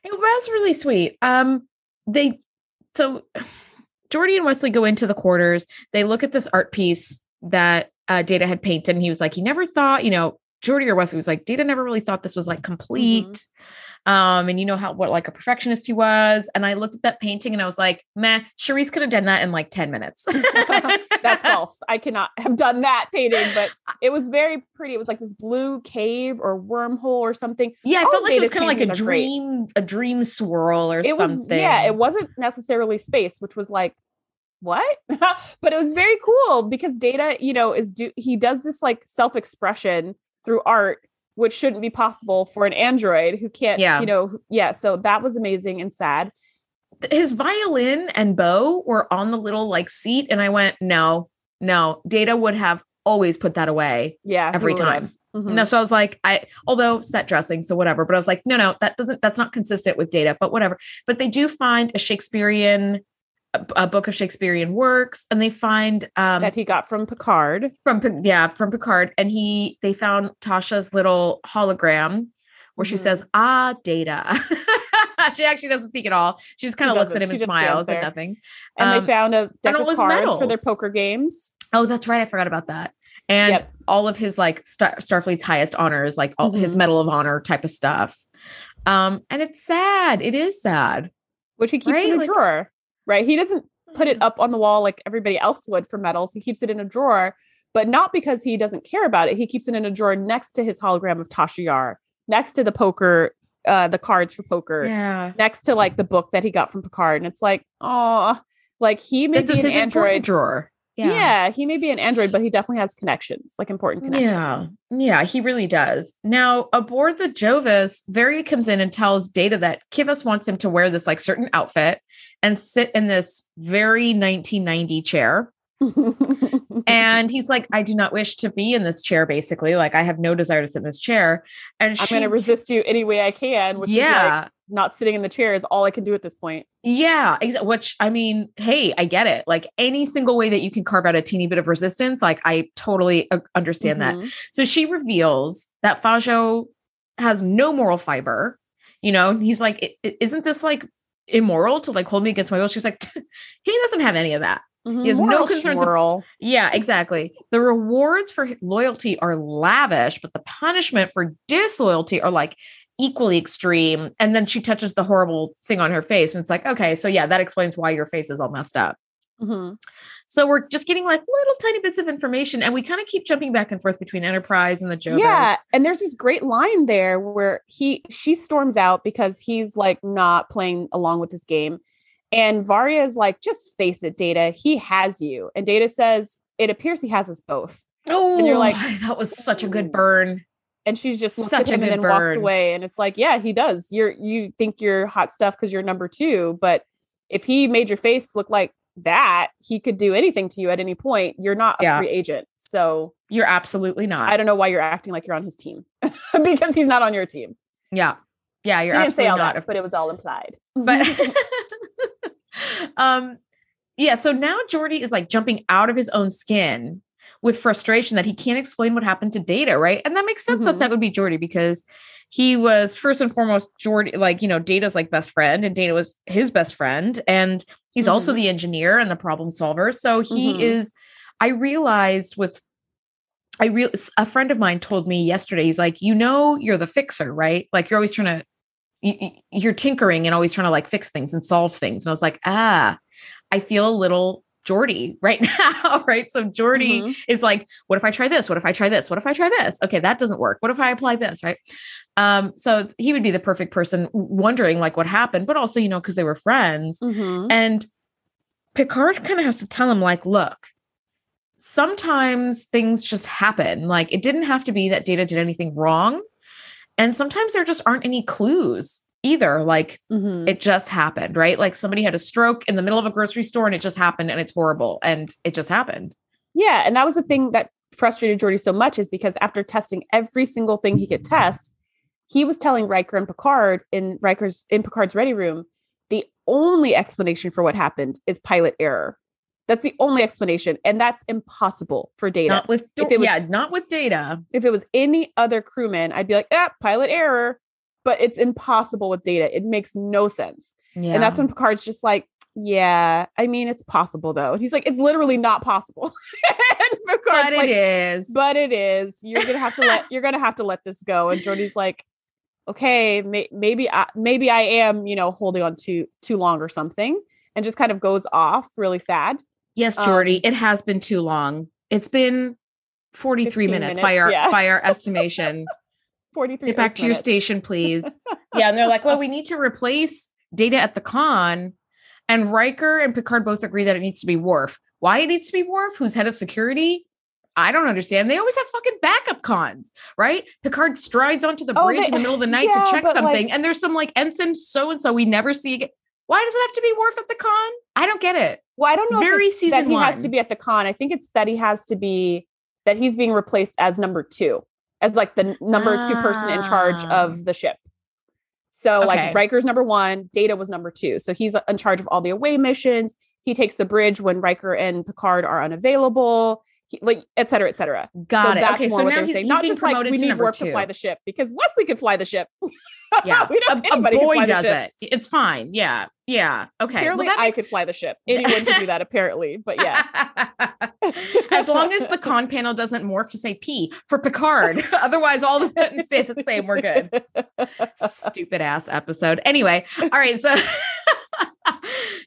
It was really sweet. Um, they so Geordi and Wesley go into the quarters, they look at this art piece that uh, Data had painted, and he was like, he never thought, you know, Geordi or Wesley was like, Data never really thought this was like complete. Mm-hmm. Um, and you know how what like a perfectionist he was. And I looked at that painting and I was like, meh, Shereese could have done that in like 10 minutes. *laughs* That's false. I cannot have done that painting, but it was very pretty. It was like this blue cave or wormhole or something. Yeah, I All felt like it was kind of like a dream, great. a dream swirl or it something. Was, yeah, it wasn't necessarily space, which was like what *laughs* but it was very cool because data you know is do he does this like self-expression through art which shouldn't be possible for an android who can't yeah. you know yeah so that was amazing and sad his violin and bow were on the little like seat and i went no no data would have always put that away yeah every time mm-hmm. no so i was like i although set dressing so whatever but i was like no no that doesn't that's not consistent with data but whatever but they do find a shakespearean a, a book of Shakespearean works, and they find um, that he got from Picard. From yeah, from Picard, and he they found Tasha's little hologram where mm-hmm. she says, "Ah, Data." *laughs* she actually doesn't speak at all. She just kind of looks at him she and smiles and nothing. And um, they found a deck of cards medals. for their poker games. Oh, that's right. I forgot about that. And yep. all of his like Star- Starfleet's highest honors, like all mm-hmm. his Medal of Honor type of stuff. Um, and it's sad. It is sad. Which he keeps right? in a like, drawer right? He doesn't put it mm-hmm. up on the wall like everybody else would for medals. He keeps it in a drawer, but not because he doesn't care about it. He keeps it in a drawer next to his hologram of Tasha Yar, next to the poker, uh, the cards for poker, yeah, next to like the book that he got from Picard. And it's like, oh, like he may this be an android drawer. Yeah. yeah, he may be an android, but he definitely has connections, like important connections. Yeah, yeah, he really does. Now, aboard the Jovis, Varria comes in and tells Data that Kivas wants him to wear this like certain outfit and sit in this very 1990 chair. *laughs* and he's like, I do not wish to be in this chair, basically. Like, I have no desire to sit in this chair. And I'm going to resist you any way I can, which yeah. Like not sitting in the chair is all I can do at this point. Yeah. Which, I mean, hey, I get it. Like, any single way that you can carve out a teeny bit of resistance, like, I totally uh, understand mm-hmm. that. So she reveals that Fajo has no moral fiber. You know, he's like, isn't this like immoral to like hold me against my will. She's like, he doesn't have any of that. Mm-hmm. He has Moral no concerns. Of, yeah, exactly. The rewards for loyalty are lavish, but the punishment for disloyalty are like equally extreme. And then she touches the horrible thing on her face, and it's like, okay, so yeah, that explains why your face is all messed up. Mm-hmm. So we're just getting like little tiny bits of information, and we kind of keep jumping back and forth between Enterprise and the Jovis. Yeah, and there's this great line there where he she storms out because he's like not playing along with his game, and Varria is like, "Just face it, Data. He has you." And Data says, "It appears he has us both." Oh, and you're oh, like, *laughs* "That was such a good burn." And she's just looks such at him and then burn. walks away, and it's like, "Yeah, he does. You're you think you're hot stuff because you're number two, but." If he made your face look like that he could do anything to you at any point. You're not a yeah. free agent. So you're absolutely not. I don't know why you're acting like you're on his team *laughs* because he's not on your team. Yeah. Yeah, you're he didn't say all not. That, but it was all implied. But *laughs* um yeah, so now Geordi is like jumping out of his own skin with frustration that he can't explain what happened to Data, right? And that makes sense mm-hmm. that that would be Geordi because he was first and foremost Geordi, like, you know, Data's like best friend and Data was his best friend. And he's mm-hmm. also the engineer and the problem solver. So he mm-hmm. is, I realized with, I real a friend of mine told me yesterday, he's like, you know, you're the fixer, right? Like you're always trying to, you're tinkering and always trying to like fix things and solve things. And I was like, ah, I feel a little Geordi right *laughs* now, right? So Geordi Mhm. is like, what if I try this? What if I try this? What if I try this? Okay, that doesn't work. What if I apply this, right? Um, so he would be the perfect person wondering like what happened, but also, you know, because they were friends. Mhm. And Picard kind of has to tell him, like, look, sometimes things just happen. Like, it didn't have to be that Data did anything wrong. And sometimes there just aren't any clues either. Like, Mhm. it just happened, right? Like, somebody had a stroke in the middle of a grocery store and it just happened and it's horrible. And it just happened. Yeah, and that was the thing that frustrated Geordi so much is because after testing every single thing he could test, he was telling Riker and Picard in Riker's in Picard's ready room, the only explanation for what happened is pilot error. That's the only explanation, and that's impossible for data. Not with, If it was- yeah, not with data. if it was any other crewman, I'd be like, ah, pilot error. But it's impossible with data. It makes no sense. Yeah. And that's when Picard's just like, yeah, I mean, it's possible though. And he's like, it's literally not possible. *laughs* but like, it is. but it is. You're gonna have to let *laughs* you're gonna have to let this go. And Geordi's like, okay, may, maybe I maybe I am, you know, holding on too too long or something, and just kind of goes off, really sad. Yes, Geordi, um, it has been too long. It's been 43 15 minutes, by our yeah. by our *laughs* estimation. Forty three. Get back to your station, please. *laughs* yeah, and they're like, well, we need to replace data at the con. And Riker and Picard both agree that it needs to be Worf. Why it needs to be Worf, who's head of security? I don't understand. They always have fucking backup cons, right? Picard strides onto the Oh, bridge they- in the middle of the night *laughs* yeah, to check something, like- and there's some like ensign so and so we never see again. Why does it have to be Worf at the con? I don't get it. Well, I don't know. if very season that he has to be at the con. I think it's that he has to be that he's being replaced as number two, as like the number two person in charge Ah. of the ship. So Okay. like Riker's number one, Data was number two. So he's in charge of all the away missions. He takes the bridge when Riker and Picard are unavailable. He, like et cetera, et cetera. Got so it. Okay, so now he's, he's Not being just like promoted we need Worf two. to fly the ship because Wesley can fly the ship. *laughs* yeah, *laughs* we a, don't. a can boy does it. It's fine. Yeah, yeah. Okay. Well, Apparently, that I makes could fly the ship. *laughs* Anyone can do that, apparently. But yeah. *laughs* as long as the con panel doesn't morph to say P for Picard. Otherwise, all the buttons stay the same. We're good. Stupid ass episode. Anyway, all right. So,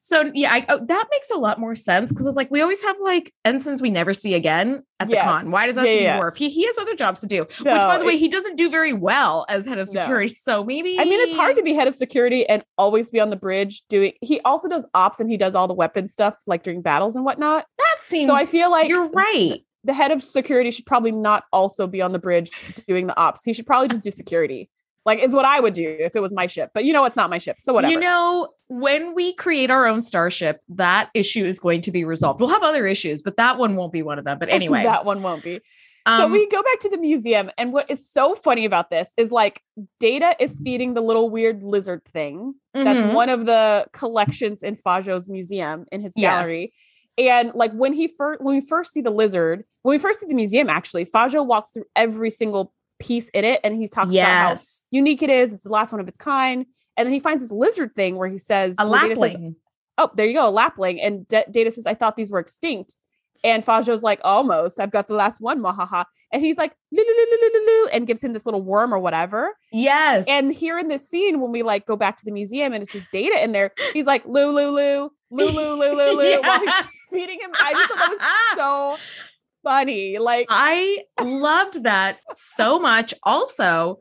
so yeah, I, oh, that makes a lot more sense because it's like we always have like ensigns we never see again at the Yes. con. Why does that Yeah, have to yeah. He, he has other jobs to do. Which, by the way, he doesn't do very well as head of No. security. So maybe I mean, it's hard to be head of security and always be on the bridge doing. He also does ops and he does all the weapon stuff like during battles and whatnot. That seems. So I feel like you're right. the head of security should probably not also be on the bridge doing the ops. He should probably just do security. Like is what I would do if it was my ship. But you know, it's not my ship, so whatever. You know, when we create our own starship, that issue is going to be resolved. We'll have other issues, but that one won't be one of them. But *laughs* anyway, that one won't be. um, so we go back to the museum, and what is so funny about this is like Data is feeding the little weird lizard thing. That's mhm. one of the collections in Fajo's museum in his Yes. gallery. And like when he first when we first see the lizard, when we first see the museum, actually, Fajo walks through every single piece in it and he talks yes. about how unique it is. It's the last one of its kind. And then he finds this lizard thing where he says a lapling. Says, oh, there you go, a lapling. And D- Data says, I thought these were extinct. And Fajo's like, almost. I've got the last one, mahaha. And he's like, and gives him this little worm or whatever. Yes. And here in this scene, when we like go back to the museum and it's just Data in there, he's like, Lulu, Lulu, Lulu, Lulu, Lulu, while he's *laughs* feeding him. I just thought that was so *laughs* funny. Like, I loved that *laughs* so much. Also,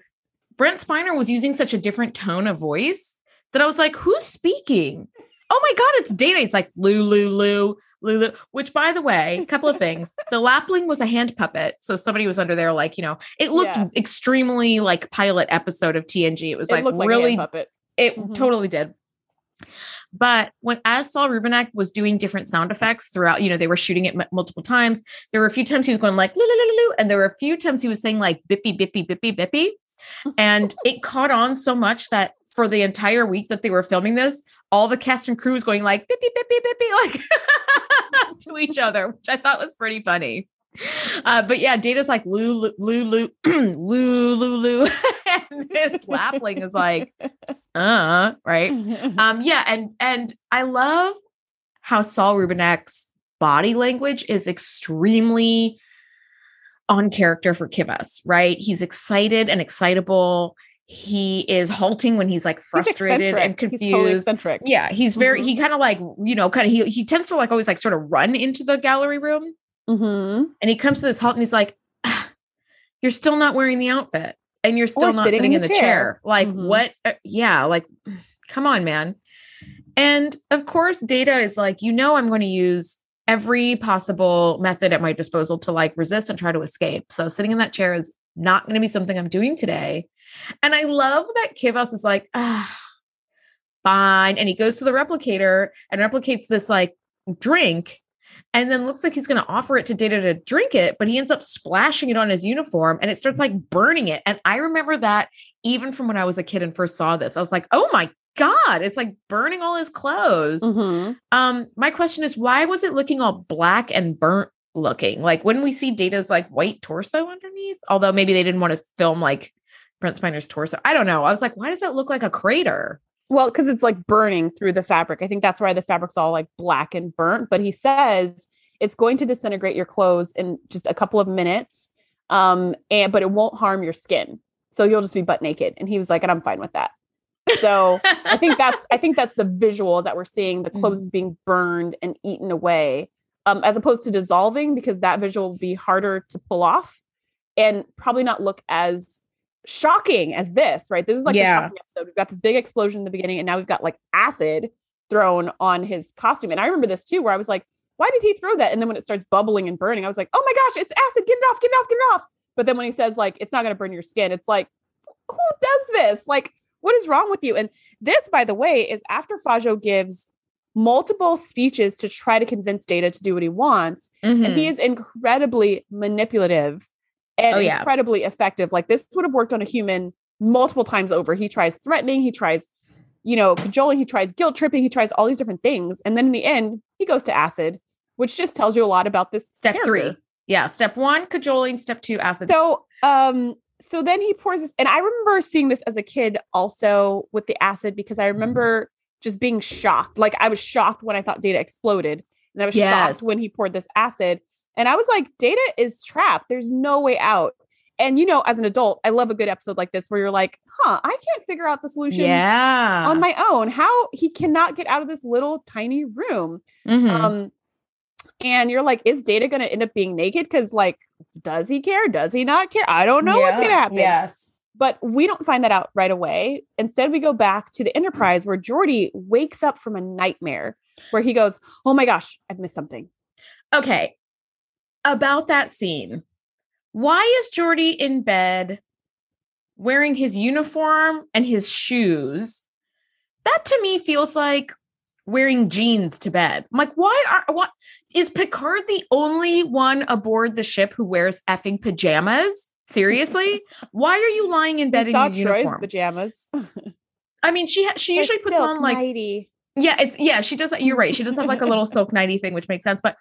Brent Spiner was using such a different tone of voice that I was like, who's speaking? Oh my God, it's Data. It's like Lou, Lou, Lou, Lou, Lou. Which, by the way, a couple of things. *laughs* The lapling was a hand puppet. So somebody was under there, like, you know, it looked Yeah. extremely like pilot episode of TNG. It was it like looked like a really, puppet. it Mhm. totally did. But when as Saul Rubinek was doing different sound effects throughout, you know, they were shooting it m- multiple times. There were a few times he was going like loo, loo, loo, and there were a few times he was saying like bippy bippy bippy bippy, *laughs* and it caught on so much that for the entire week that they were filming this, all the cast and crew was going like bippy bippy bippy *laughs* like to each other, which I thought was pretty funny. *laughs* Uh, but yeah, Data's like Lulu, Lulu, *clears throat* Lulu, *laughs* and this lapling is like *laughs* uh right um yeah and and i love how saul rubinek's body language is extremely on character for Kivas, right he's excited and excitable he is halting when he's like frustrated eccentric. and confused. He's totally eccentric. yeah, he's very Mhm. he kind of like, you know, kind of he he tends to like always like sort of run into the gallery room Mm-hmm. and he comes to this halt and he's like, "Ah, "You're still not wearing the outfit and you're still not sitting, in the, chair. Like Mhm. what uh, yeah, like come on, man." And of course, Data is like, "You know I'm going to use every possible method at my disposal to like resist and try to escape. So sitting in that chair is not going to be something I'm doing today." And I love that Kivas is like, "Ah, fine." And he goes to the replicator and replicates this like drink and then looks like he's going to offer it to Data to drink it, but he ends up splashing it on his uniform and it starts like burning it. And I remember that even from when I was a kid and first saw this, I was like, oh my God, it's like burning all his clothes. Mm-hmm. Um, my question is, why was it looking all black and burnt looking? Like, wouldn't we see Data's like white torso underneath? Although maybe they didn't want to film like Brent Spiner's torso. I don't know. I was like, why does that look like a crater? Well, because it's like burning through the fabric. I think that's why the fabric's all like black and burnt. But he says it's going to disintegrate your clothes in just a couple of minutes. Um, and but it won't harm your skin. So you'll just be butt naked. And he was like, and I'm fine with that. So I think that's I think that's the visual that we're seeing the clothes is being burned and eaten away, um, as opposed to dissolving, because that visual will be harder to pull off and probably not look as shocking as this, right? This is like Yeah. episode. We've got this big explosion in the beginning, and now we've got like acid thrown on his costume. And I remember this too, where I was like, why did he throw that? And then when it starts bubbling and burning, I was like, oh my gosh, it's acid, get it off, get it off, get it off. But then when he says, like, it's not gonna burn your skin, it's like, who does this? Like, what is wrong with you? And this, by the way, is after Fajo gives multiple speeches to try to convince Data to do what he wants. And he mm-hmm. is incredibly manipulative and Oh, yeah. incredibly effective. Like this would have worked on a human multiple times over. He tries threatening, he tries, you know, cajoling, he tries guilt tripping, he tries all these different things. And then in the end, he goes to acid, which just tells you a lot about this Step character. three. Yeah. Step one, cajoling. Step two, acid. So, um, so then he pours this, and I remember seeing this as a kid also with the acid because I remember just being shocked. Like I was shocked when I thought Data exploded, and I was Yes. shocked when he poured this acid. And I was like, Data is trapped. There's no way out. And you know, as an adult, I love a good episode like this where you're like, huh, I can't figure out the solution yeah. on my own. How he cannot get out of this little tiny room. Mhm. Um, and you're like, is Data going to end up being naked? Because, like, does he care? Does he not care? I don't know what's going to happen. Yes. But we don't find that out right away. Instead, we go back to the Enterprise where Geordi wakes up from a nightmare where he goes, Oh my gosh, I've missed something. Okay. About that scene. Why is Geordi in bed wearing his uniform and his shoes? That to me feels like wearing jeans to bed. I'm like, why are what is Picard the only one aboard the ship who wears effing pajamas? Seriously? *laughs* why are you lying in bed We in your Troi's uniform? pajamas. *laughs* I mean, she ha- she usually puts on like nighty. yeah, it's yeah, she does. You're right. She does have like a little *laughs* silk nighty thing, which makes sense. But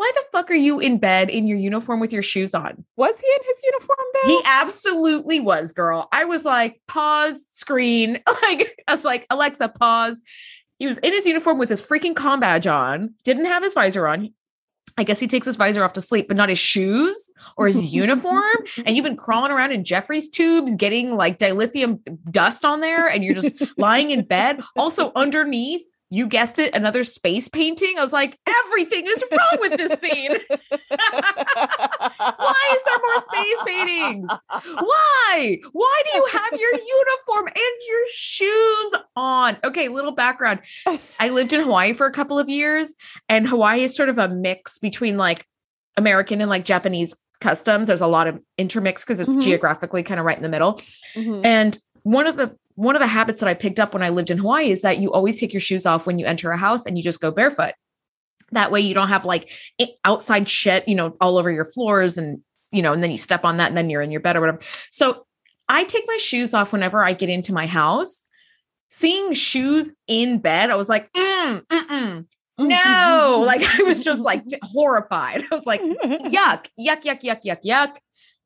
why the fuck are you in bed in your uniform with your shoes on? Was he in his uniform though? He absolutely was, girl. I was like, pause, screen. *laughs* Like, I was like, Alexa, pause. He was in his uniform with his freaking com badge on, didn't have his visor on. I guess he takes his visor off to sleep, but not his shoes or his *laughs* uniform. And you've been crawling around in Jefferies tubes, getting like dilithium dust on there, and you're just *laughs* lying in bed. Also, underneath, you guessed it, another space painting. I was like, everything is wrong with this scene. *laughs* Why is there more space paintings? Why? Why do you have your uniform and your shoes on? Okay, little background. I lived in Hawaii for a couple of years, and Hawaii is sort of a mix between like American and like Japanese customs. There's a lot of intermix because it's Mhm. geographically kind of right in the middle. Mhm. And one of the one of the habits that I picked up when I lived in Hawaii is that you always take your shoes off when you enter a house and you just go barefoot. That way you don't have like outside shit, you know, all over your floors and you know, and then you step on that and then you're in your bed or whatever. So I take my shoes off whenever I get into my house. Seeing shoes in bed, I was like, mm, mm-mm, no, *laughs* like I was just like horrified. *laughs* I was like, yuck, yuck, yuck, yuck, yuck, yuck.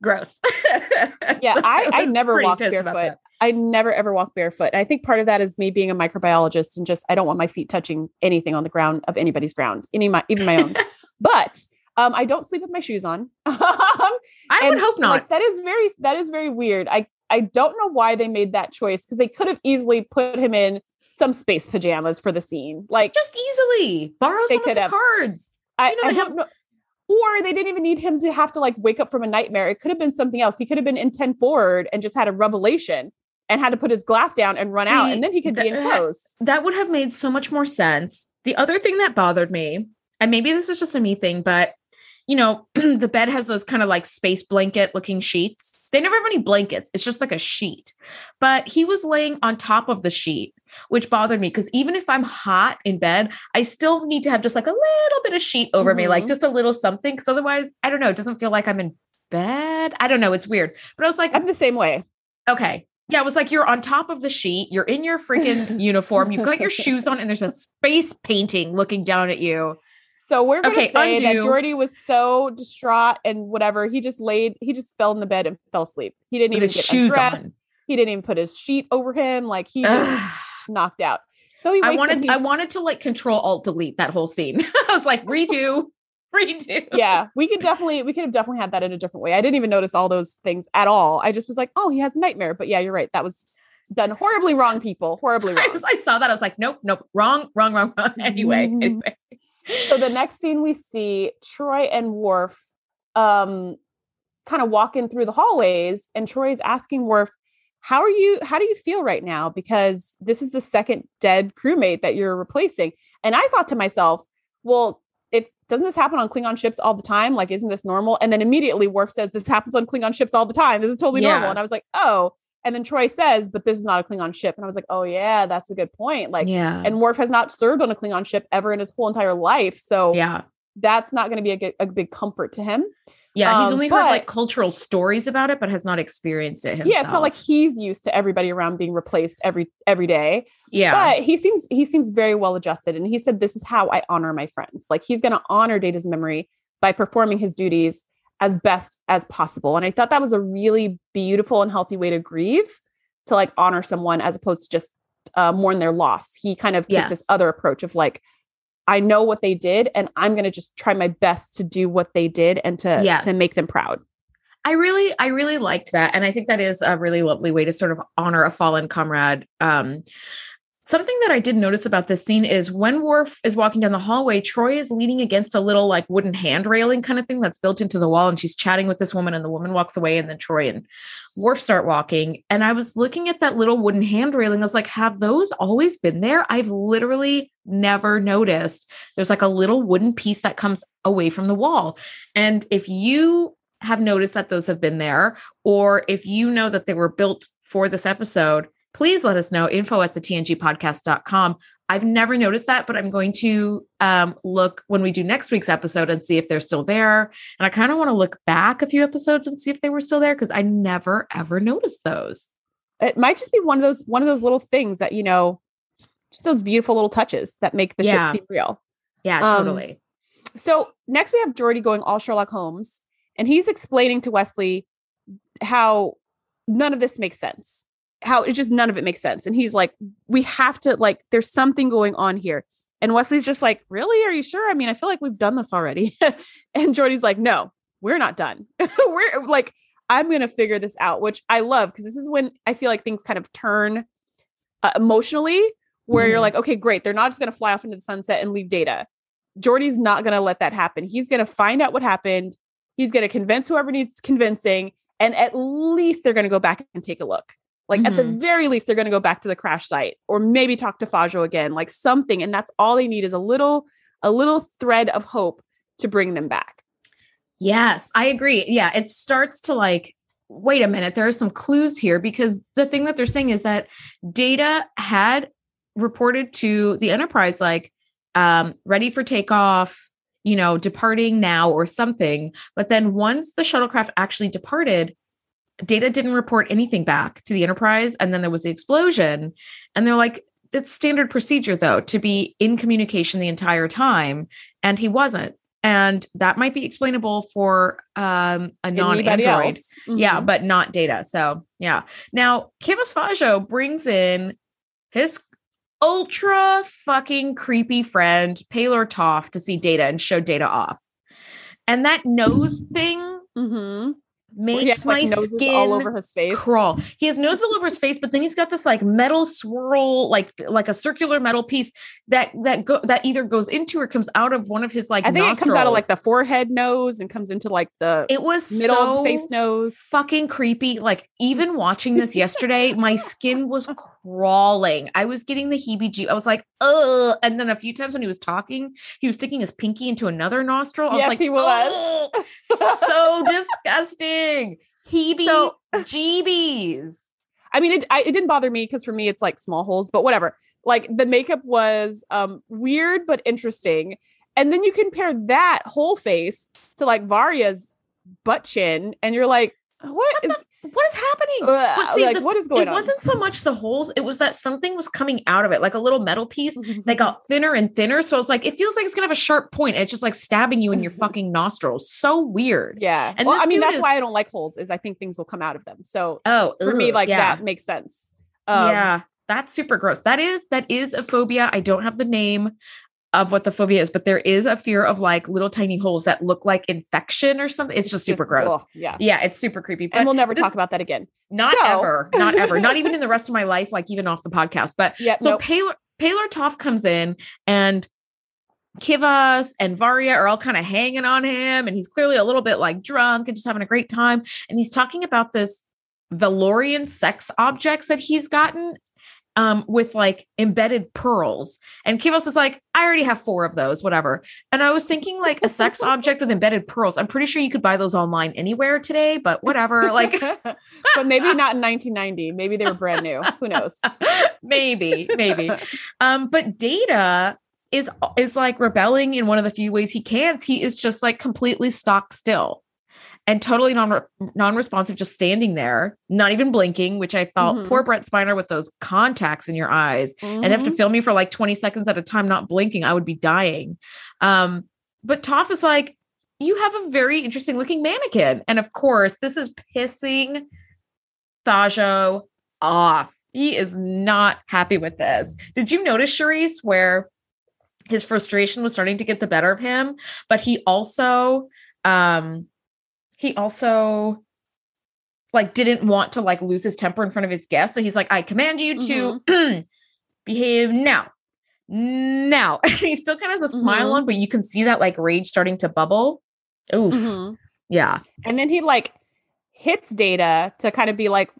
Gross. *laughs* yeah, I, I was never pretty walk barefoot. I never ever walk barefoot. I think part of that is me being a microbiologist and just I don't want my feet touching anything on the ground of anybody's ground, any my even my own. *laughs* but um, I don't sleep with my shoes on. *laughs* I would hope not. Like, that is very that is very weird. I I don't know why they made that choice because they could have easily put him in some space pajamas for the scene. Like just easily borrow some of the have. cards. I, You know, I don't know. Or they didn't even need him to have to like wake up from a nightmare. It could have been something else. He could have been in 10 forward and just had a revelation and had to put his glass down and run out. And then he could be in that- clothes. That would have made so much more sense. The other thing that bothered me, and maybe this is just a me thing, but you know, *clears throat* the bed has those kind of like space blanket looking sheets. They never have any blankets. It's just like a sheet. But he was laying on top of the sheet, which bothered me because even if I'm hot in bed, I still need to have just like a little bit of sheet over me, like Mhm. just a little something. Because otherwise, I don't know, it doesn't feel like I'm in bed. I don't know. It's weird. But I was like, I'm the same way. Okay. Yeah, it was like you're on top of the sheet, you're in your freaking *laughs* uniform, you've got your shoes on, and there's a space painting looking down at you. So we're gonna Okay, say that undo. Geordi was so distraught and whatever. He just laid, he just fell in the bed and fell asleep. He didn't With even his get shoes undressed. on. He didn't even put his sheet over him. Like he just knocked out. So he I wanted I wanted to like control alt delete that whole scene. *laughs* I was like, redo, *laughs* redo. yeah, we could definitely, we could have definitely had that in a different way. I didn't even notice all those things at all. I just was like, oh, he has a nightmare. But yeah, you're right. That was done horribly wrong, people. Horribly *laughs* I, wrong. was- I saw that. I was like, nope, nope, wrong, wrong, wrong, wrong. *laughs* Anyway, Mhm. anyway. so the next scene we see Troi and Worf um kind of walking through the hallways and Troi's asking Worf how are you how do you feel right now because this is the second dead crewmate that you're replacing and I thought to myself well doesn't this happen on Klingon ships all the time? Like isn't this normal? And then immediately Worf says this happens on Klingon ships all the time. This is totally Yeah. normal. And I was like oh. And then Troi says but this is not a Klingon ship. And I was like oh yeah that's a good point. Like yeah, and Worf has not served on a Klingon ship ever in his whole entire life. So yeah, that's not going to be a, a big comfort to him. Yeah. He's Um, only heard but- like cultural stories about it, but has not experienced it himself. Yeah, it's not like he's used to everybody around being replaced every every day. yeah, But he seems he seems very well adjusted. And he said, This is how I honor my friends. Like he's gonna honor Data's memory by performing his duties as best as possible. And I thought that was a really beautiful and healthy way to grieve, to like honor someone as opposed to just uh, mourn their loss. He kind of took Yes. this other approach of like, I know what they did, and I'm gonna just try my best to do what they did and to Yes. to make them proud. I really, I really liked that. And I think that is a really lovely way to sort of honor a fallen comrade. Um, something that I did notice about this scene is when Worf is walking down the hallway, Troi is leaning against a little like wooden hand railing kind of thing that's built into the wall. And she's chatting with this woman, and the woman walks away, and then Troi and Worf start walking. And I was looking at that little wooden hand railing. I was like, have those always been there? I've literally never noticed. There's like a little wooden piece that comes away from the wall. And if you have noticed that those have been there, or if you know that they were built for this episode, please let us know info at the tngpodcast.com. I've never noticed that, but I'm going to um, look when we do next week's episode and see if they're still there. And I kind of want to look back a few episodes and see if they were still there because I never ever noticed those. it might just be one of those one of those little things that you know just those beautiful little touches that make the Yeah. ship seem real Yeah, Um, totally. so next we have Geordi going all Sherlock Holmes and he's explaining to Wesley how none of this makes sense how it just none of it makes sense and he's like we have to like there's something going on here and Wesley's just like really are you sure I mean I feel like we've done this already *laughs* and Geordi's like no we're not done *laughs* we're like I'm going to figure this out, which I love because this is when I feel like things kind of turn uh, emotionally, where you're Mhm. like, okay, great. They're not just going to fly off into the sunset and leave data. Geordi's not going to let that happen. He's going to find out what happened. He's going to convince whoever needs convincing. And at least they're going to go back and take a look. Like at the Mhm. very least, they're going to go back to the crash site or maybe talk to Fajo again, like something. And that's all they need is a little, a little thread of hope to bring them back. Yes, I agree. Yeah, it starts to like, wait a minute, there are some clues here because the thing that they're saying is that Data had reported to the Enterprise, like, um, ready for takeoff, you know, departing now or something. But then once the shuttlecraft actually departed, Data didn't report anything back to the Enterprise. And then there was the explosion. And they're like, it's standard procedure, though, to be in communication the entire time. And he wasn't and that might be explainable for um, a non-android else. yeah Mhm. but not data so yeah now Kivas Fajo brings in his ultra fucking creepy friend Palor Toff to see data and show data off and that nose thing Mhm. Makes like, my noses skin all over his face. crawl. He has nose all over his face, but then he's got this like metal swirl, like like a circular metal piece that that go that either goes into or comes out of one of his like I think it comes out of like the forehead nose and comes into like the it was middle so of face nose. fucking creepy. Like even watching this yesterday, my skin was crawling. I was getting the heebie-jeeb. I was like, ugh. And then a few times when he was talking, he was sticking his pinky into another nostril. I was like, he was. "Ugh, so *laughs* disgusting. Heebie So- jeebies. I mean, it, I, it didn't bother me because for me, it's like small holes, but whatever. Like the makeup was um, weird but interesting. And then you compare that whole face to like Varria's butt chin, and you're like, what is What is happening? Ugh, see, like the- what is going it on? It wasn't so much the holes, it was that something was coming out of it, like a little metal piece that got thinner and thinner. So it's like, it feels like it's gonna have a sharp point. And it's just like stabbing you in your fucking nostrils. So weird. yeah. And well, this I mean, that's is- why I don't like holes. Is I think things will come out of them. So Oh, for me, like yeah. that makes sense. Um, yeah, that's super gross. That is that is a phobia. I don't have the name of what the phobia is, but there is a fear of like little tiny holes that look like infection or something. It's just super gross. ugh, yeah. Yeah, it's super creepy. But And we'll never this- talk about that again. not So- ever, not ever, not even *laughs* in the rest of my life, like even off the podcast. But Yeah. so nope. Palor Palor Toff comes in and Kivas and Varria are all kind of hanging on him, and he's clearly a little bit like drunk and just having a great time. And he's talking about this Valorian sex objects that he's gotten um with like embedded pearls. And Kivas is like, I already have four of those, whatever. And I was thinking like a sex *laughs* object with embedded pearls. I'm pretty sure you could buy those online anywhere today, but whatever. Like *laughs* but maybe not in 1990. Maybe they were brand new. Who knows? *laughs* maybe, maybe. Um, but Data is is like rebelling in one of the few ways he can. He is just like completely stock still and totally non non-responsive, just standing there, not even blinking, which I felt Mhm. poor Brent Spiner with those contacts in your eyes and have to film me for like 20 seconds at a time, not blinking. I would be dying. Um, but Toff is like, you have a very interesting looking mannequin. And of course, this is pissing Fajo off. He is not happy with this. Did you notice, Shereese, where his frustration was starting to get the better of him, but he also um he also like didn't want to like lose his temper in front of his guests. So he's like, I command you to *clears throat* behave now. Now. *laughs* he still kind of has a smile Mhm. on, but you can see that like rage starting to bubble. Oof. Mhm. Yeah. And then he like hits Data to kind of be like,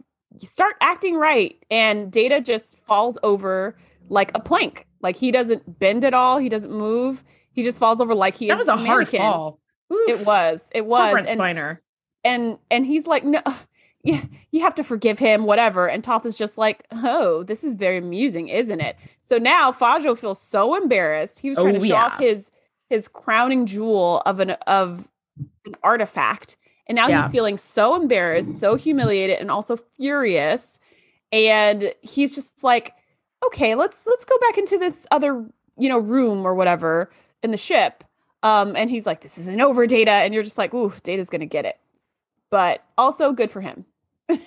you start acting right. And Data just falls over like a plank. Like he doesn't bend at all. He doesn't move. He just falls over like he That was a hard fall. Oof. It was. It was. Brent And, Spiner. and and he's like, no, *laughs* yeah, you have to forgive him, whatever. And Toff is just like, oh, this is very amusing, isn't it? So now Fajo feels so embarrassed. He was trying Oh, to show off his his crowning jewel of an of an artifact. And now Yeah. he's feeling so embarrassed, so humiliated, and also furious. And he's just like, okay, let's let's go back into this other, you know, room or whatever in the ship. Um, and he's like, this isn't over, Data. And you're just like, ooh, Data's gonna get it. But also good for him. *laughs*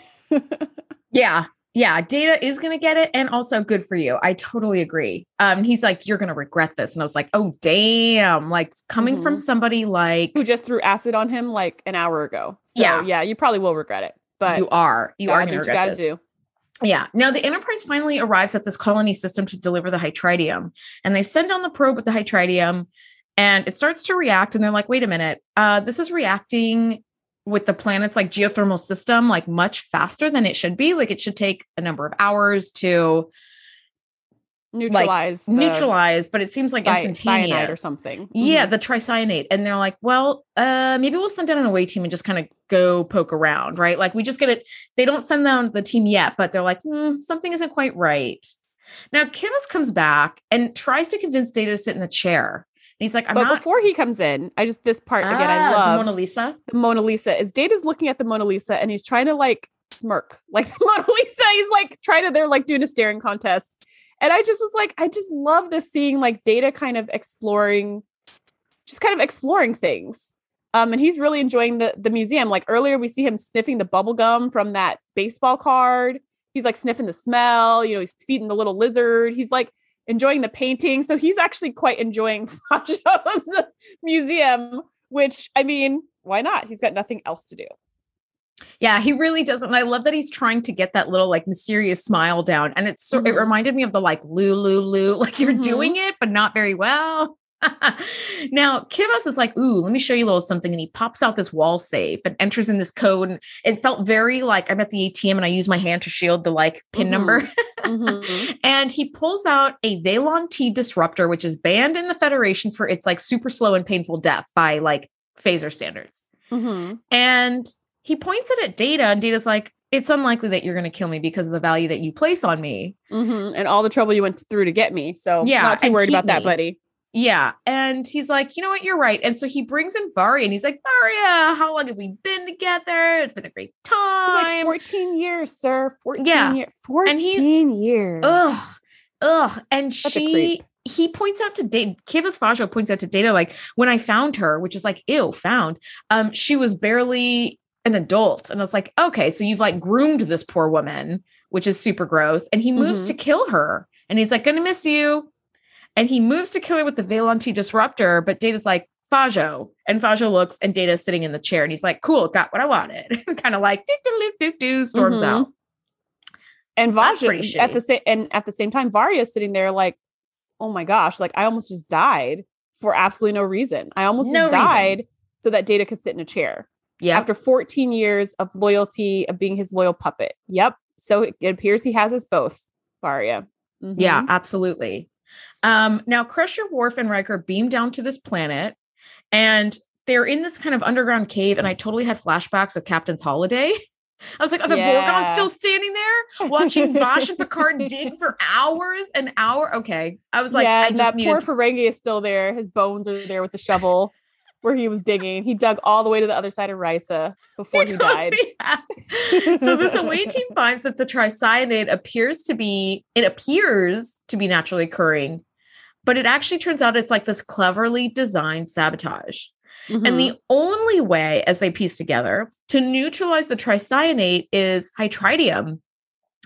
Yeah. Yeah. Data is going to get it. And also good for you. I totally agree. Um, he's like, you're going to regret this. And I was like, oh, damn. Like coming from Mhm. somebody like Who just threw acid on him like an hour ago. So Yeah. yeah, you probably will regret it. But you are, you are do going to what you gotta this. do. Yeah. Now the Enterprise finally arrives at this colony system to deliver the hytritium, and they send down the probe with the hytritium, and it starts to react. And they're like, "Wait a minute, uh, this is reacting with the planet's like geothermal system like much faster than it should be. Like it should take a number of hours to Neutralize the neutralize, but it seems like cy- instantaneous or something. Yeah, Mhm. the tricyanate. And they're like, well, uh, maybe we'll send down an away team and just kind of go poke around, right? Like we just get it. They don't send down the team yet, but they're like, hmm, something isn't quite right. Now Kivas comes back and tries to convince Data to sit in the chair. And he's like, I'm but not before he comes in, I just this part again, I Ah, the love Mona Lisa. the Mona Lisa is Data's looking at the Mona Lisa and he's trying to like smirk *laughs* like the Mona Lisa. He's like trying to, they're like doing a staring contest. And I just was like, I just love this seeing like Data kind of exploring, just kind of exploring things. Um, and he's really enjoying the the museum. Like earlier, we see him sniffing the bubble gum from that baseball card. He's like sniffing the smell. You know, he's feeding the little lizard. He's like enjoying the painting. So he's actually quite enjoying *laughs* Fajo's museum. Which I mean, why not? He's got nothing else to do. Yeah, he really doesn't. And I love that he's trying to get that little like mysterious smile down. And it's so, Mhm. it reminded me of the like Lulu Lulu, *laughs* like you're Mhm. doing it, but not very well. *laughs* now, Kivas is like, ooh, let me show you a little something. And he pops out this wall safe and enters in this code. And it felt very like I'm at the ATM and I use my hand to shield the like pin Mhm. number. Mhm. *laughs* and he pulls out a Varon-T disruptor, which is banned in the Federation for its like super slow and painful death by like phaser standards. Mhm. And he points it at Data, and Data's like, it's unlikely that you're going to kill me because of the value that you place on me. Mhm. And all the trouble you went through to get me. So Yeah, not too worried about that, buddy. Yeah. And he's like, you know what? You're right. And so he brings in Varria and he's like, Varria, how long have we been together? It's been a great It's like time. 14 years, sir. 14 Yeah. years. 14 And he- years. Ugh. Ugh. And Such she he points out to Data, Kivas Fajo points out to Data, like, when I found her, which is like, ew, found, um, she was barely an adult. And I was like, okay, so you've like groomed this poor woman, which is super gross. And he moves Mhm. to kill her. And he's like, gonna miss you. And he moves to kill her with the Varon-T disruptor, but Data's like, Fajo. And Fajo looks and Data's sitting in the chair and he's like, cool, got what I wanted. *laughs* kind of like, do, do, do, do, storms Mhm. out. and Vaja at the same and at the same time, Varria's sitting there like, oh my gosh, like I almost just died for absolutely no reason. I almost No just reason. died so that Data could sit in a chair. Yeah. After 14 years of loyalty, of being his loyal puppet. Yep. So it, appears he has us both, Varria. Yeah, Mhm. absolutely. Um, now Crusher, Worf, and Riker beam down to this planet, and they're in this kind of underground cave. And I totally had flashbacks of Captain's Holiday. *laughs* I was like, are the Yeah. Vorgons still standing there watching Vash and Picard *laughs* dig for hours and hour? Okay. I was like, yeah, I just that needed poor Ferengi is still there. His bones are there with the shovel where he was digging. He dug all the way to the other side of Risa before he died. *laughs* So this away team *laughs* finds that the tricyanate appears to be it appears to be naturally occurring, but it actually turns out it's like this cleverly designed sabotage. And Mhm. the only way, as they piece together, to neutralize the tricyanate is hytritium.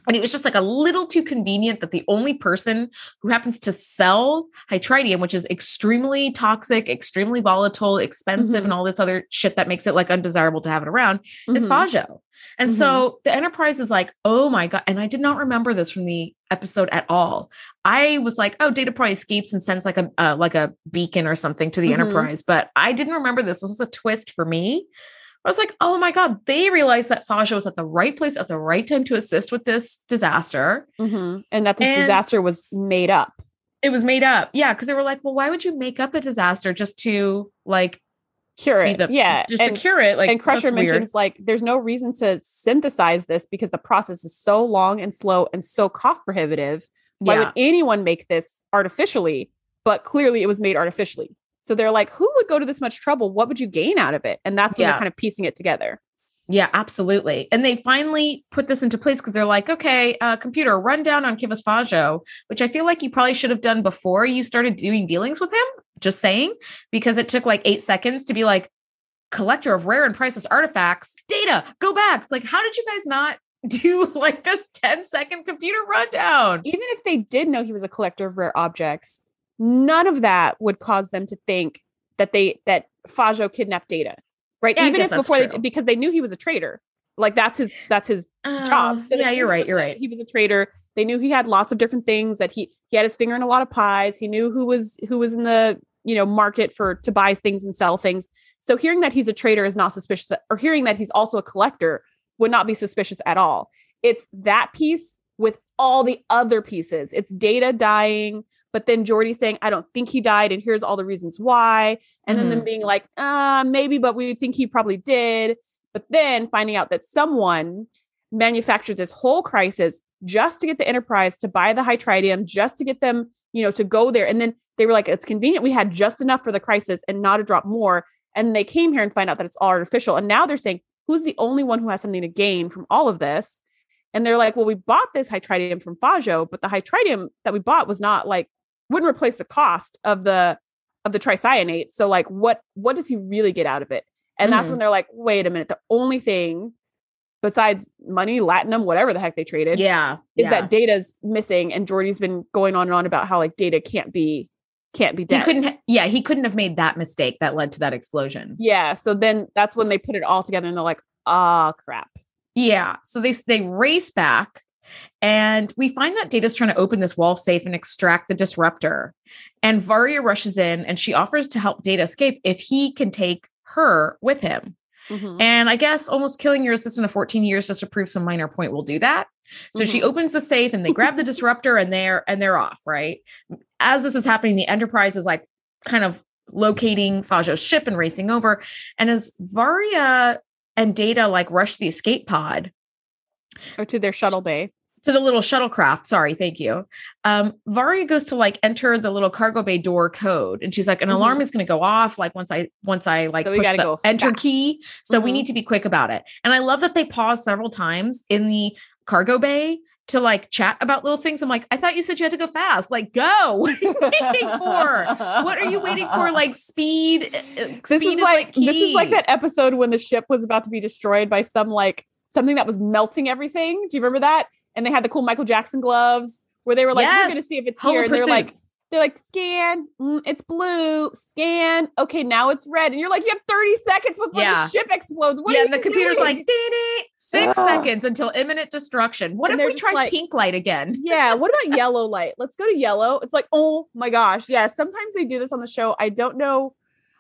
And it was just like a little too convenient that the only person who happens to sell hytritium, which is extremely toxic, extremely volatile, expensive, Mhm. and all this other shit that makes it like undesirable to have it around, is Mhm. Fajo. And Mhm. so the Enterprise is like, oh my God. And I did not remember this from the episode at all. I was like, oh, Data probably escapes and sends like a uh, like a beacon or something to the Mhm. Enterprise. But I didn't remember this. This was a twist for me. I was like, oh my God, they realized that Fajo was at the right place at the right time to assist with this disaster. Mhm. and that this And- disaster was made up. It was made up. Yeah. Cause they were like, well, why would you make up a disaster just to like Cure it. the yeah. just and, to cure it? Like and Crusher that's weird. like there's no reason to synthesize this because the process is so long and slow and so cost prohibitive. Why yeah. would anyone make this artificially? But clearly it was made artificially. So they're like, who would go to this much trouble? What would you gain out of it? And that's when Yeah. they're kind of piecing it together. Yeah, absolutely. And they finally put this into place because they're like, okay, uh, computer, run down on Kivas Fajo, which I feel like you probably should have done before you started doing dealings with him. Just saying, because it took like eight seconds to be like, collector of rare and priceless artifacts, data, go back. It's like, how did you guys not *laughs* do like this 10 second computer rundown? Even if they did know he was a collector of rare objects, none of that would cause them to think that they that Fajo kidnapped data. Right. Yeah, Even if before they true. because they knew he was a traitor. Like that's his that's his job. Uh, So yeah, you're right. You're right. He was a traitor. They knew he had lots of different things that he he had his finger in a lot of pies. He knew who was who was in the you know market for to buy things and sell things. So hearing that he's a traitor is not suspicious, or hearing that he's also a collector would not be suspicious at all. It's that piece with all the other pieces. It's data dying, but then Geordi saying, I don't think he died, and here's all the reasons why. And then them being like, uh, maybe, but we think he probably did. But then finding out that someone manufactured this whole crisis just to get the enterprise to buy the hytritium, just to get them, you know, to go there. And then they were like, it's convenient. We had just enough for the crisis and not a drop more. And they came here and find out that it's all artificial. And now they're saying, who's the only one who has something to gain from all of this? And they're like, well, we bought this hytritium from Fajo, but the hytritium that we bought was not like wouldn't replace the cost of the of the tricyanate. So like what what does he really get out of it? And that's Mhm. when they're like, wait a minute, the only thing besides money, latinum, whatever the heck they traded, Yeah. is yeah. that data's missing. And Geordi's been going on and on about how like data can't be can't be dead. he couldn't, yeah, he couldn't have made that mistake that led to that explosion. Yeah. So then that's when they put it all together and they're like, ah, crap. Yeah. So they they race back and we find that Data's trying to open this wall safe and extract the disruptor. And Varria rushes in and she offers to help Data escape if he can take her with him. Mm-hmm. And I guess almost killing your assistant of 14 years just to prove some minor point will do that. So mm-hmm. she opens the safe and they grab the *laughs* disruptor and they're and they're off, right? As this is happening, the Enterprise is like kind of locating Fajo's ship and racing over. And as Varria and Data like rush the escape pod or to their shuttle bay to the little shuttlecraft. Sorry, thank you. Um, Varria goes to like enter the little cargo bay door code, and she's like, "An mm-hmm. alarm is going to go off like once I once I like so push the enter fast. key. So mm-hmm. we need to be quick about it." And I love that they pause several times in the cargo bay to like chat about little things. I'm like, I thought you said you had to go fast. Like, go. What are you waiting for? What are you waiting for? *laughs* Like speed. Uh, uh, this speed is, is like, like this is like that episode when the ship was about to be destroyed by some like something that was melting everything. Do you remember that? and they had the cool Michael Jackson gloves where they were like, yes. "We're going to see if it's here," and they're like, "They're like scan, mm, it's blue, scan. Okay, now it's red." And you're like, "You have 30 seconds before yeah. the ship explodes." What yeah, and the computer's doing? like, "Did Six seconds until imminent destruction. What and if we try like, pink light again? *laughs* yeah. What about yellow light? Let's go to yellow. It's like, oh my gosh. Yeah. Sometimes they do this on the show. I don't know.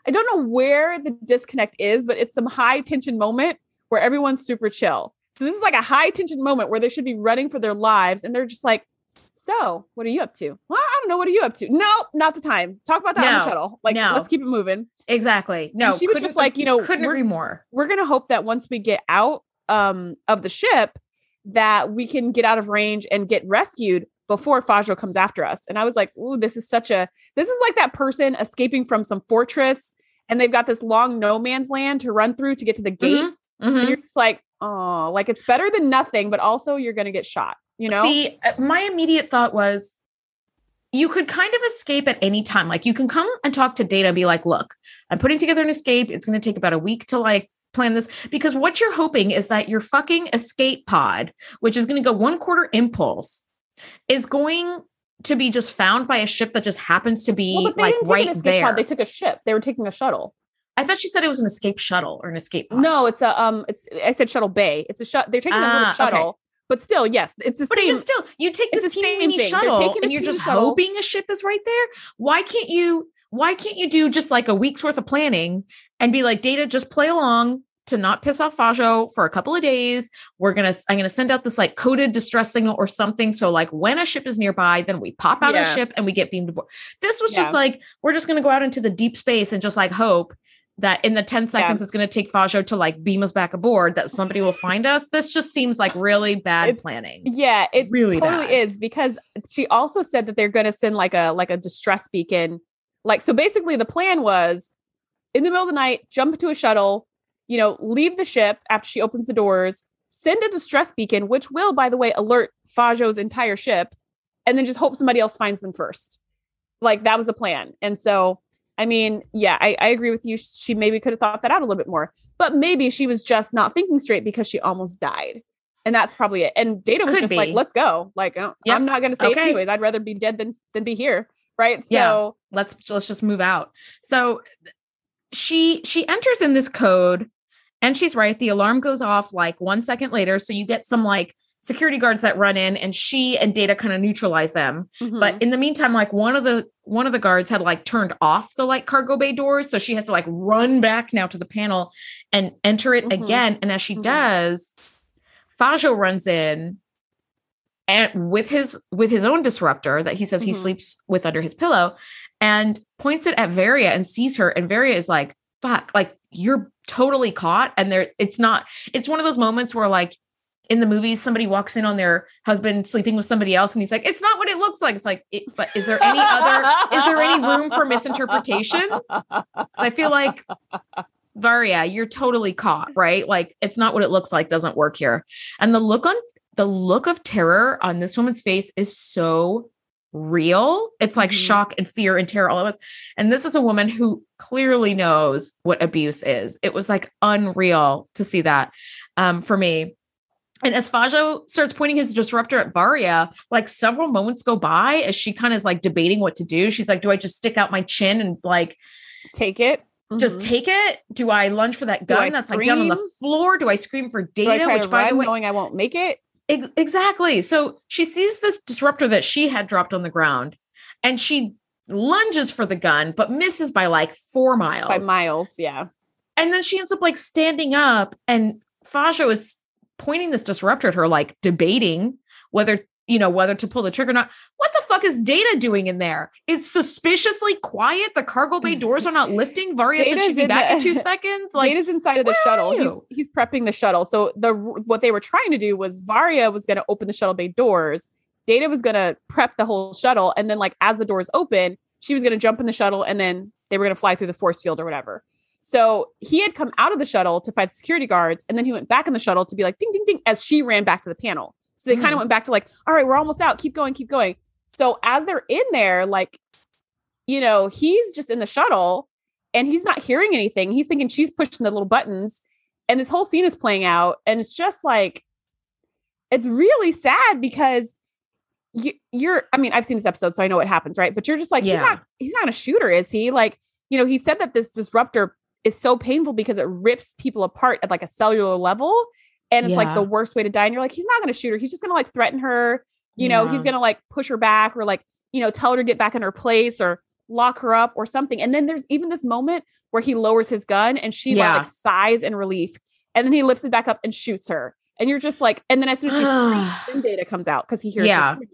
I don't know where the disconnect is, but it's some high tension moment where everyone's super chill. So this is like a high tension moment where they should be running for their lives and they're just like, so what are you up to? Well, I don't know. What are you up to? No, not the time. Talk about that no, on the shuttle. Like, no. let's keep it moving. Exactly. No, and she was just like, you know, couldn't agree more. We're going to hope that once we get out um, of the ship, that we can get out of range and get rescued before Fajo comes after us. And I was like, ooh, this is such a, this is like that person escaping from some fortress and they've got this long no man's land to run through to get to the gate. Mm-hmm. Mm-hmm. You're just like, oh, like it's better than nothing, but also you're going to get shot, you know? See, uh, my immediate thought was you could kind of escape at any time. Like you can come and talk to data and be like, look, I'm putting together an escape. It's going to take about a week to like plan this because what you're hoping is that your fucking escape pod, which is going to go one quarter impulse, is going to be just found by a ship that just happens to be well, like right there. Pod. They took a ship. They were taking a shuttle. I thought she said it was an escape shuttle or an escape. Pod. No, it's a um. It's I said shuttle bay. It's a shut. They're taking ah, a little ah, shuttle. Okay. But still, yes, it's the but same. But even still, you take this teeny mini shuttle and you're just shuttle. hoping a ship is right there. Why can't you? Why can't you do just like a week's worth of planning and be like, Data, just play along to not piss off Fajo for a couple of days. We're gonna, I'm gonna send out this like coded distress signal or something. So like when a ship is nearby, then we pop out yeah. a ship and we get beamed aboard. This was yeah. just like we're just gonna go out into the deep space and just like hope that in the 10 seconds yeah. it's going to take Fajo to like beam us back aboard that somebody will find us. This just seems like really bad it's, planning. Yeah, it really totally bad. is because she also said that they're going to send like a like a distress beacon. Like so basically the plan was in the middle of the night, jump into a shuttle, you know, leave the ship after she opens the doors, send a distress beacon which will by the way alert Fajo's entire ship and then just hope somebody else finds them first. Like that was the plan. And so I mean, yeah, I, I agree with you. She maybe could have thought that out a little bit more, but maybe she was just not thinking straight because she almost died. And that's probably it. And Data was could just be. like, let's go. Like, uh, yep. I'm not going to stay okay. anyways. I'd rather be dead than, than be here. Right. Yeah. So let's, let's just move out. So she, she enters in this code and she's right. The alarm goes off like one second later. So you get some like security guards that run in and she and data kind of neutralize them mm-hmm. but in the meantime like one of the one of the guards had like turned off the like cargo bay doors so she has to like run back now to the panel and enter it mm-hmm. again and as she mm-hmm. does fajo runs in and with his with his own disruptor that he says he mm-hmm. sleeps with under his pillow and points it at varria and sees her and varria is like fuck like you're totally caught and there it's not it's one of those moments where like in the movies somebody walks in on their husband sleeping with somebody else and he's like it's not what it looks like. It's like it, but is there any other is there any room for misinterpretation? I feel like varria you're totally caught right? Like it's not what it looks like doesn't work here. And the look on the look of terror on this woman's face is so real. It's like mm-hmm. shock and fear and terror all of us and this is a woman who clearly knows what abuse is. It was like unreal to see that um, for me and as Fajo starts pointing his disruptor at Varria, like several moments go by as she kind of is like debating what to do. She's like, Do I just stick out my chin and like take it? just Mhm. take it? Do I lunge for that gun that's like down on the floor? Do I scream for data? Which by the way, knowing I won't make it? Ex- exactly. So she sees this disruptor that she had dropped on the ground and she lunges for the gun, but misses by like four miles. By miles, yeah. And then she ends up like standing up and Fajo is pointing this disruptor at her, like debating whether, you know, whether to pull the trigger or not. What the fuck is Data doing in there? It's suspiciously quiet. The cargo bay doors are not *laughs* lifting. Varria said she'd be back the- in two *laughs* seconds. Like Data's inside of the shuttle. He's he's prepping the shuttle. So the what they were trying to do was Varria was going to open the shuttle bay doors. Data was going to prep the whole shuttle, and then like as the doors open, she was going to jump in the shuttle, and then they were going to fly through the force field or whatever. So he had come out of the shuttle to fight security guards, and then he went back in the shuttle to be like ding ding ding as she ran back to the panel. So they kind Mhm. of went back to like, all right, we're almost out. Keep going, keep going. So as they're in there, like, you know, he's just in the shuttle and he's not hearing anything. He's thinking she's pushing the little buttons, and this whole scene is playing out, and it's just like, it's really sad because you, you're. I mean, I've seen this episode, so I know what happens, right? But you're just like, Yeah. he's not. He's not a shooter, is he? Like, you know, he said that this disruptor is so painful because it rips people apart at like a cellular level, and it's like the worst way to die. And you're like, he's not going to shoot her. He's just going to like threaten her. You know, he's going to like push her back or like you know tell her to get back in her place or lock her up or something. And then there's even this moment where he lowers his gun and she Yeah. like sighs in relief, and then he lifts it back up and shoots her. And you're just like, and then as soon as she screams, *sighs* then Data comes out because he hears Yeah. her screaming.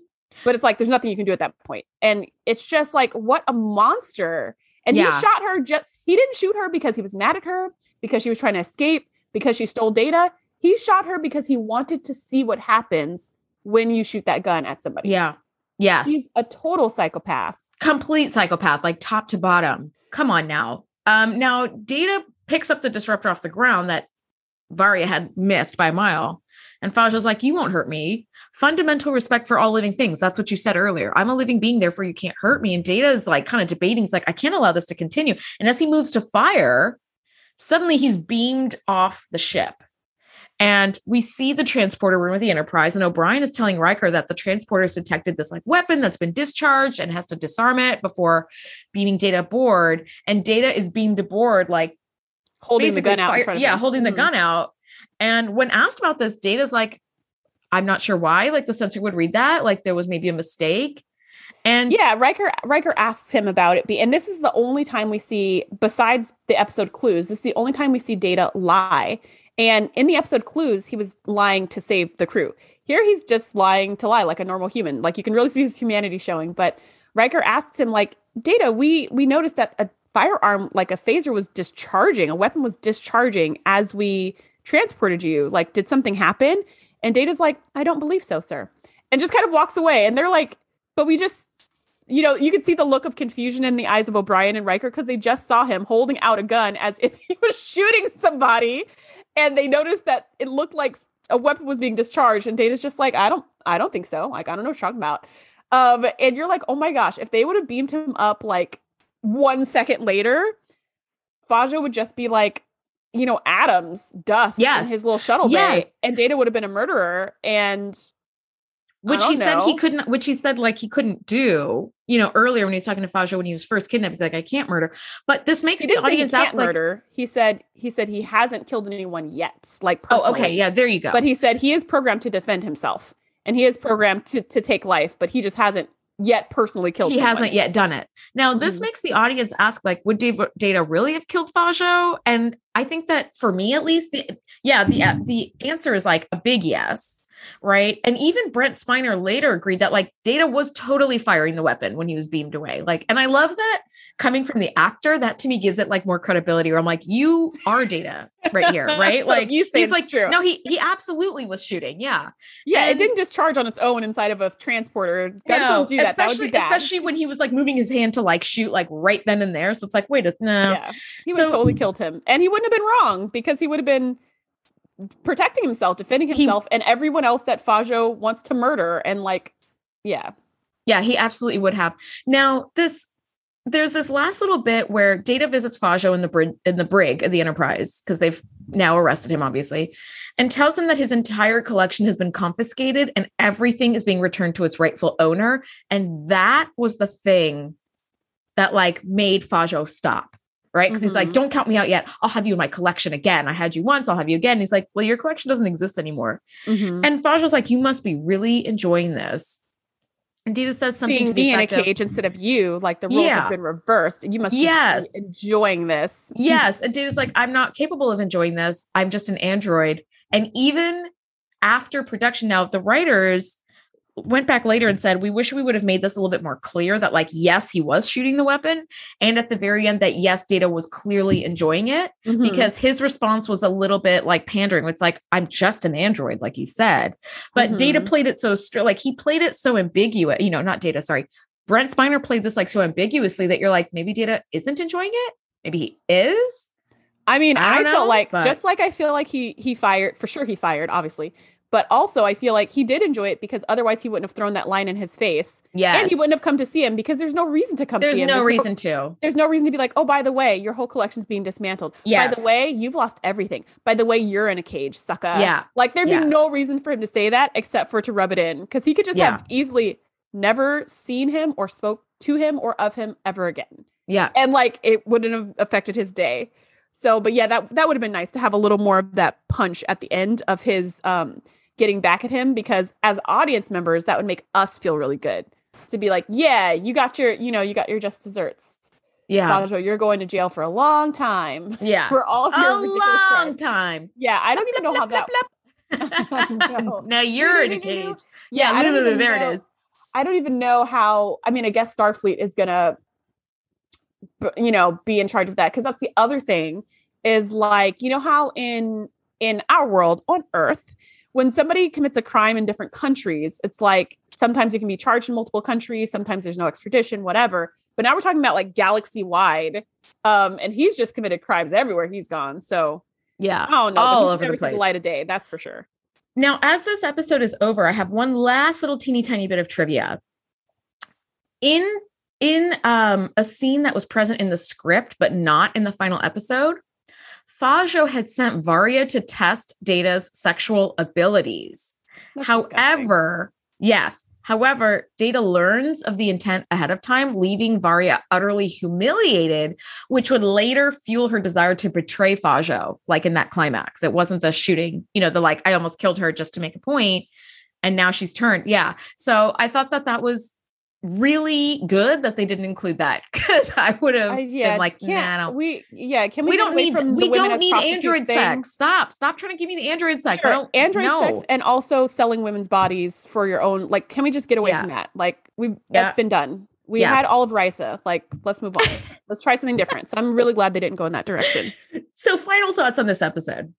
But it's like there's nothing you can do at that point. And it's just like, what a monster. And Yeah. he shot her just he didn't shoot her because he was mad at her, because she was trying to escape, because she stole data. He shot her because he wanted to see what happens when you shoot that gun at somebody. yeah. Yes. He's a total psychopath. complete psychopath, like top to bottom. Come on now. Um, now Data picks up the disruptor off the ground that Varria had missed by a mile. And Fajo's like, You won't hurt me. Fundamental respect for all living things. That's what you said earlier. I'm a living being, therefore you can't hurt me. And Data is like kind of debating. He's like, I can't allow this to continue. And as he moves to fire, suddenly he's beamed off the ship. And we see the transporter room of the Enterprise, and O'Brien is telling Riker that the transporter has detected this like weapon that's been discharged and has to disarm it before beaming Data aboard. And Data is beamed aboard, like Holding the gun out. in front of yeah, holding the Mhm. gun out. And when asked about this, Data's like, I'm not sure why. Like the sensor would read that, like there was maybe a mistake. And Yeah, Riker Riker asks him about it, and this is the only time we see, besides the episode clues, this is the only time we see Data lie. And in the episode clues, he was lying to save the crew. Here, he's just lying to lie like a normal human. Like you can really *laughs* see his humanity showing. But Riker asks him, like, Data, we we noticed that a firearm, like a phaser, was discharging. A weapon was discharging as we transported you. Like, did something happen? And Data's like, I don't believe so, sir, and just kind of walks away. And they're like, but we just you know, you could see the look of confusion in the eyes of O'Brien and Riker because they just saw him holding out a gun as if *laughs* he was shooting somebody, and they noticed that it looked like a weapon was being discharged. And Data's just like, I don't, I don't think so. Like, I don't know what you're talking about. Um, and you're like, oh my gosh, if they would have beamed him up like one second later, Fajo would just be like, you know, atoms, dust Yes. in his little shuttle bay, Yes. and Data would have been a murderer. And which he don't said he couldn't, which he said like he couldn't do, you know, earlier when he was talking to Fajo when he was first kidnapped, he's like, I can't murder. But this makes he the audience ask like, murder. He said he said he hasn't killed anyone yet. Like personally. oh, okay, yeah, there you go. But he said he is programmed to defend himself, and he is programmed to to take life, but he just hasn't yet personally killed. he someone. hasn't yet done it. Now, this Mhm. makes the audience ask, like, would Dave, Data really have killed Fajo? And I think that for me, at least, the yeah, the uh, the answer is like a big yes, right? And even Brent Spiner later agreed that like Data was totally firing the weapon when he was beamed away. Like, and I love that coming from the actor. That to me gives it like more credibility. Where I'm like, you are Data right here, *laughs* right? Like you say he's like, true. no, he he absolutely was shooting. Yeah, Yeah, And- it didn't discharge on its own inside of a transporter. Guns no, don't do that. That would especially be especially when he was like moving his hand to like shoot like right then and there. So it's like, wait, a no. yeah, he would So- totally killed him, and he wouldn't have been wrong because he would have been protecting himself, defending He- himself, and everyone else that Fajo wants to murder. And like, yeah, Yeah, he absolutely would have. Now, this there's this last little bit where Data visits Fajo in the brig in the brig of the Enterprise because they've now arrested him, obviously, and tells him that his entire collection has been confiscated and everything is being returned to its rightful owner. And that was the thing that like made Fajo stop. Right? Because he's like, Mhm. don't count me out yet. I'll have you in my collection again. I had you once, I'll have you again. He's like, well, your collection doesn't exist anymore. Mhm. And Fajo's like, you must be really enjoying this. And Data says something Seeing to the me in a effect of- cage instead of you, like the roles Yeah. have been reversed. You must Yes. be enjoying this. Yes. And Data's like, I'm not capable of enjoying this. I'm just an android. And even after production, now the writers went back later and said, We wish we would have made this a little bit more clear that, like, yes, he was shooting the weapon. And at the very end, that yes, Data was clearly enjoying it Mhm. because his response was a little bit like pandering. It's like, I'm just an android, like he said. But Data Mhm. played it so str- like he played it so ambiguous, you know, not Data, sorry. Brent Spiner played this like so ambiguously that you're like, maybe Data isn't enjoying it. Maybe he is. I mean, I I, don't felt like but- just like I feel like he he fired for sure he fired obviously, but also I feel like he did enjoy it because otherwise he wouldn't have thrown that line in his face Yes. and he wouldn't have come to see him because there's no reason to come There's see him. no reason to. there's no reason to be like, oh, by the way, your whole collection's being dismantled. By the way, you've lost everything. By the way, you're in a cage, sucker. Yeah. Like there'd Yes. be no reason for him to say that except for to rub it in because he could just Yeah. have easily never seen him or spoke to him or of him ever again. Yeah. And like it wouldn't have affected his day. So, but yeah, that that would have been nice to have a little more of that punch at the end of his um getting back at him because as audience members, that would make us feel really good to be like, yeah, you got your, you know, you got your just desserts. Yeah. Fajo, you're going to jail for a long time Yeah. *laughs* for all of your A ridiculous long crimes. time. Yeah, I don't even know how that. *laughs* No. *laughs* now you're in a cage. Yeah, Yeah, I don't literally, even there know- it is. I don't even know how. I mean, I guess Starfleet is gonna, you know, be in charge of that because that's the other thing is like you know how in in our world on Earth, when somebody commits a crime in different countries, it's like sometimes you can be charged in multiple countries, sometimes there's no extradition, whatever. But now we're talking about like galaxy wide, um, and he's just committed crimes everywhere he's gone. So Yeah. I don't know, All over the place. light of day. That's for sure. Now, as this episode is over, I have one last little teeny tiny bit of trivia. In in um, a scene that was present in the script but not in the final episode, Fajo had sent Varria to test Data's sexual abilities. That's However, yes, however, Data learns of the intent ahead of time, leaving Varria utterly humiliated, which would later fuel her desire to betray Fajo, like in that climax. It wasn't the shooting, you know, the like, I almost killed her just to make a point, And now she's turned. Yeah. So I thought that that was really good that they didn't include that *laughs* because I would have I, yeah, been like, can't- nah, we yeah, can we, we don't need we don't need android thing? sex. Stop. Stop trying to give me the android sex. Sure, I don't android no. sex and also selling women's bodies for your own like can we just get away Yeah. from that like we Yeah. that's been done we Yes. had all of risa like let's move on *laughs* let's try something different so i'm really glad they didn't go in that direction So final thoughts on this episode.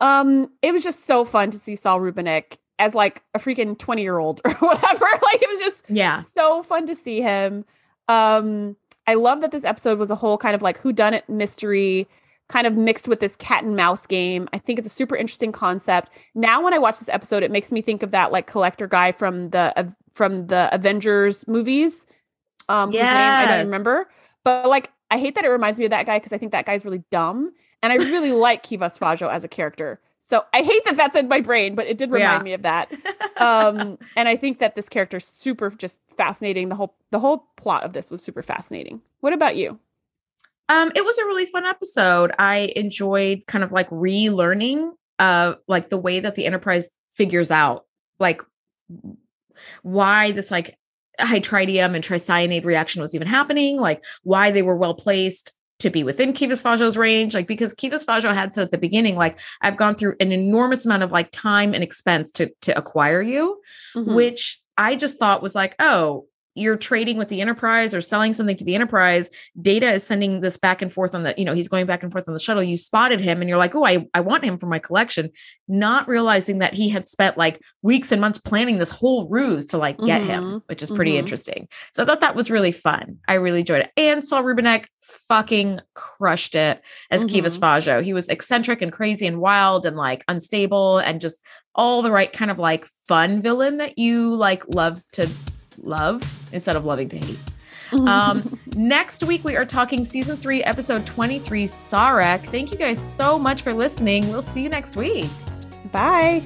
um it was just so fun to see saul rubinek as like a freaking 20 year old *laughs* or whatever *laughs* like it was just Yeah. so fun to see him. Um, I love that this episode was a whole kind of like who done it mystery, kind of mixed with this cat and mouse game. I think it's a super interesting concept. Now, when I watch this episode, it makes me think of that like collector guy from the uh, from the Avengers movies. Um, whose name I don't remember, but like I hate that it reminds me of that guy because I think that guy's really dumb, and I really *laughs* like Kivas Fajo as a character. So I hate that that's in my brain, but it did remind Yeah. me of that. *laughs* Um and i think that this character is super just fascinating. The whole the whole plot of this was super fascinating. What about you? Um, it was a really fun episode. I enjoyed kind of like relearning uh like the way that the enterprise figures out like why this like hytritium and tricyanide reaction was even happening, like why they were well placed to be within Kivas Fajo's range, like because Kivas Fajo had said at the beginning, like I've gone through an enormous amount of like time and expense to to acquire you, Mhm. which I just thought was like, oh, you're trading with the enterprise or selling something to the enterprise. Data is sending this back and forth on the, you know, he's going back and forth on the shuttle. You spotted him and you're like, oh, I, I want him for my collection, not realizing that he had spent like weeks and months planning this whole ruse to like get him, Mhm. which is pretty Mhm. interesting. So I thought that was really fun. I really enjoyed it. And Saul Rubinek fucking crushed it as Kivas Mhm. Fajo. He was eccentric and crazy and wild and like unstable and just all the right kind of like fun villain that you like love to love instead of loving to hate. Um, *laughs* next week we are talking season three, episode 23, Sarek. Thank you guys so much for listening. We'll see you next week. bye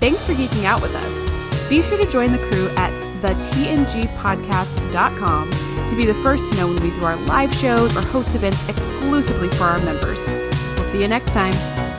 thanks for geeking out with us be sure to join the crew at the tngpodcast.com to be the first to know when we do our live shows or host events exclusively for our members. We'll see you next time.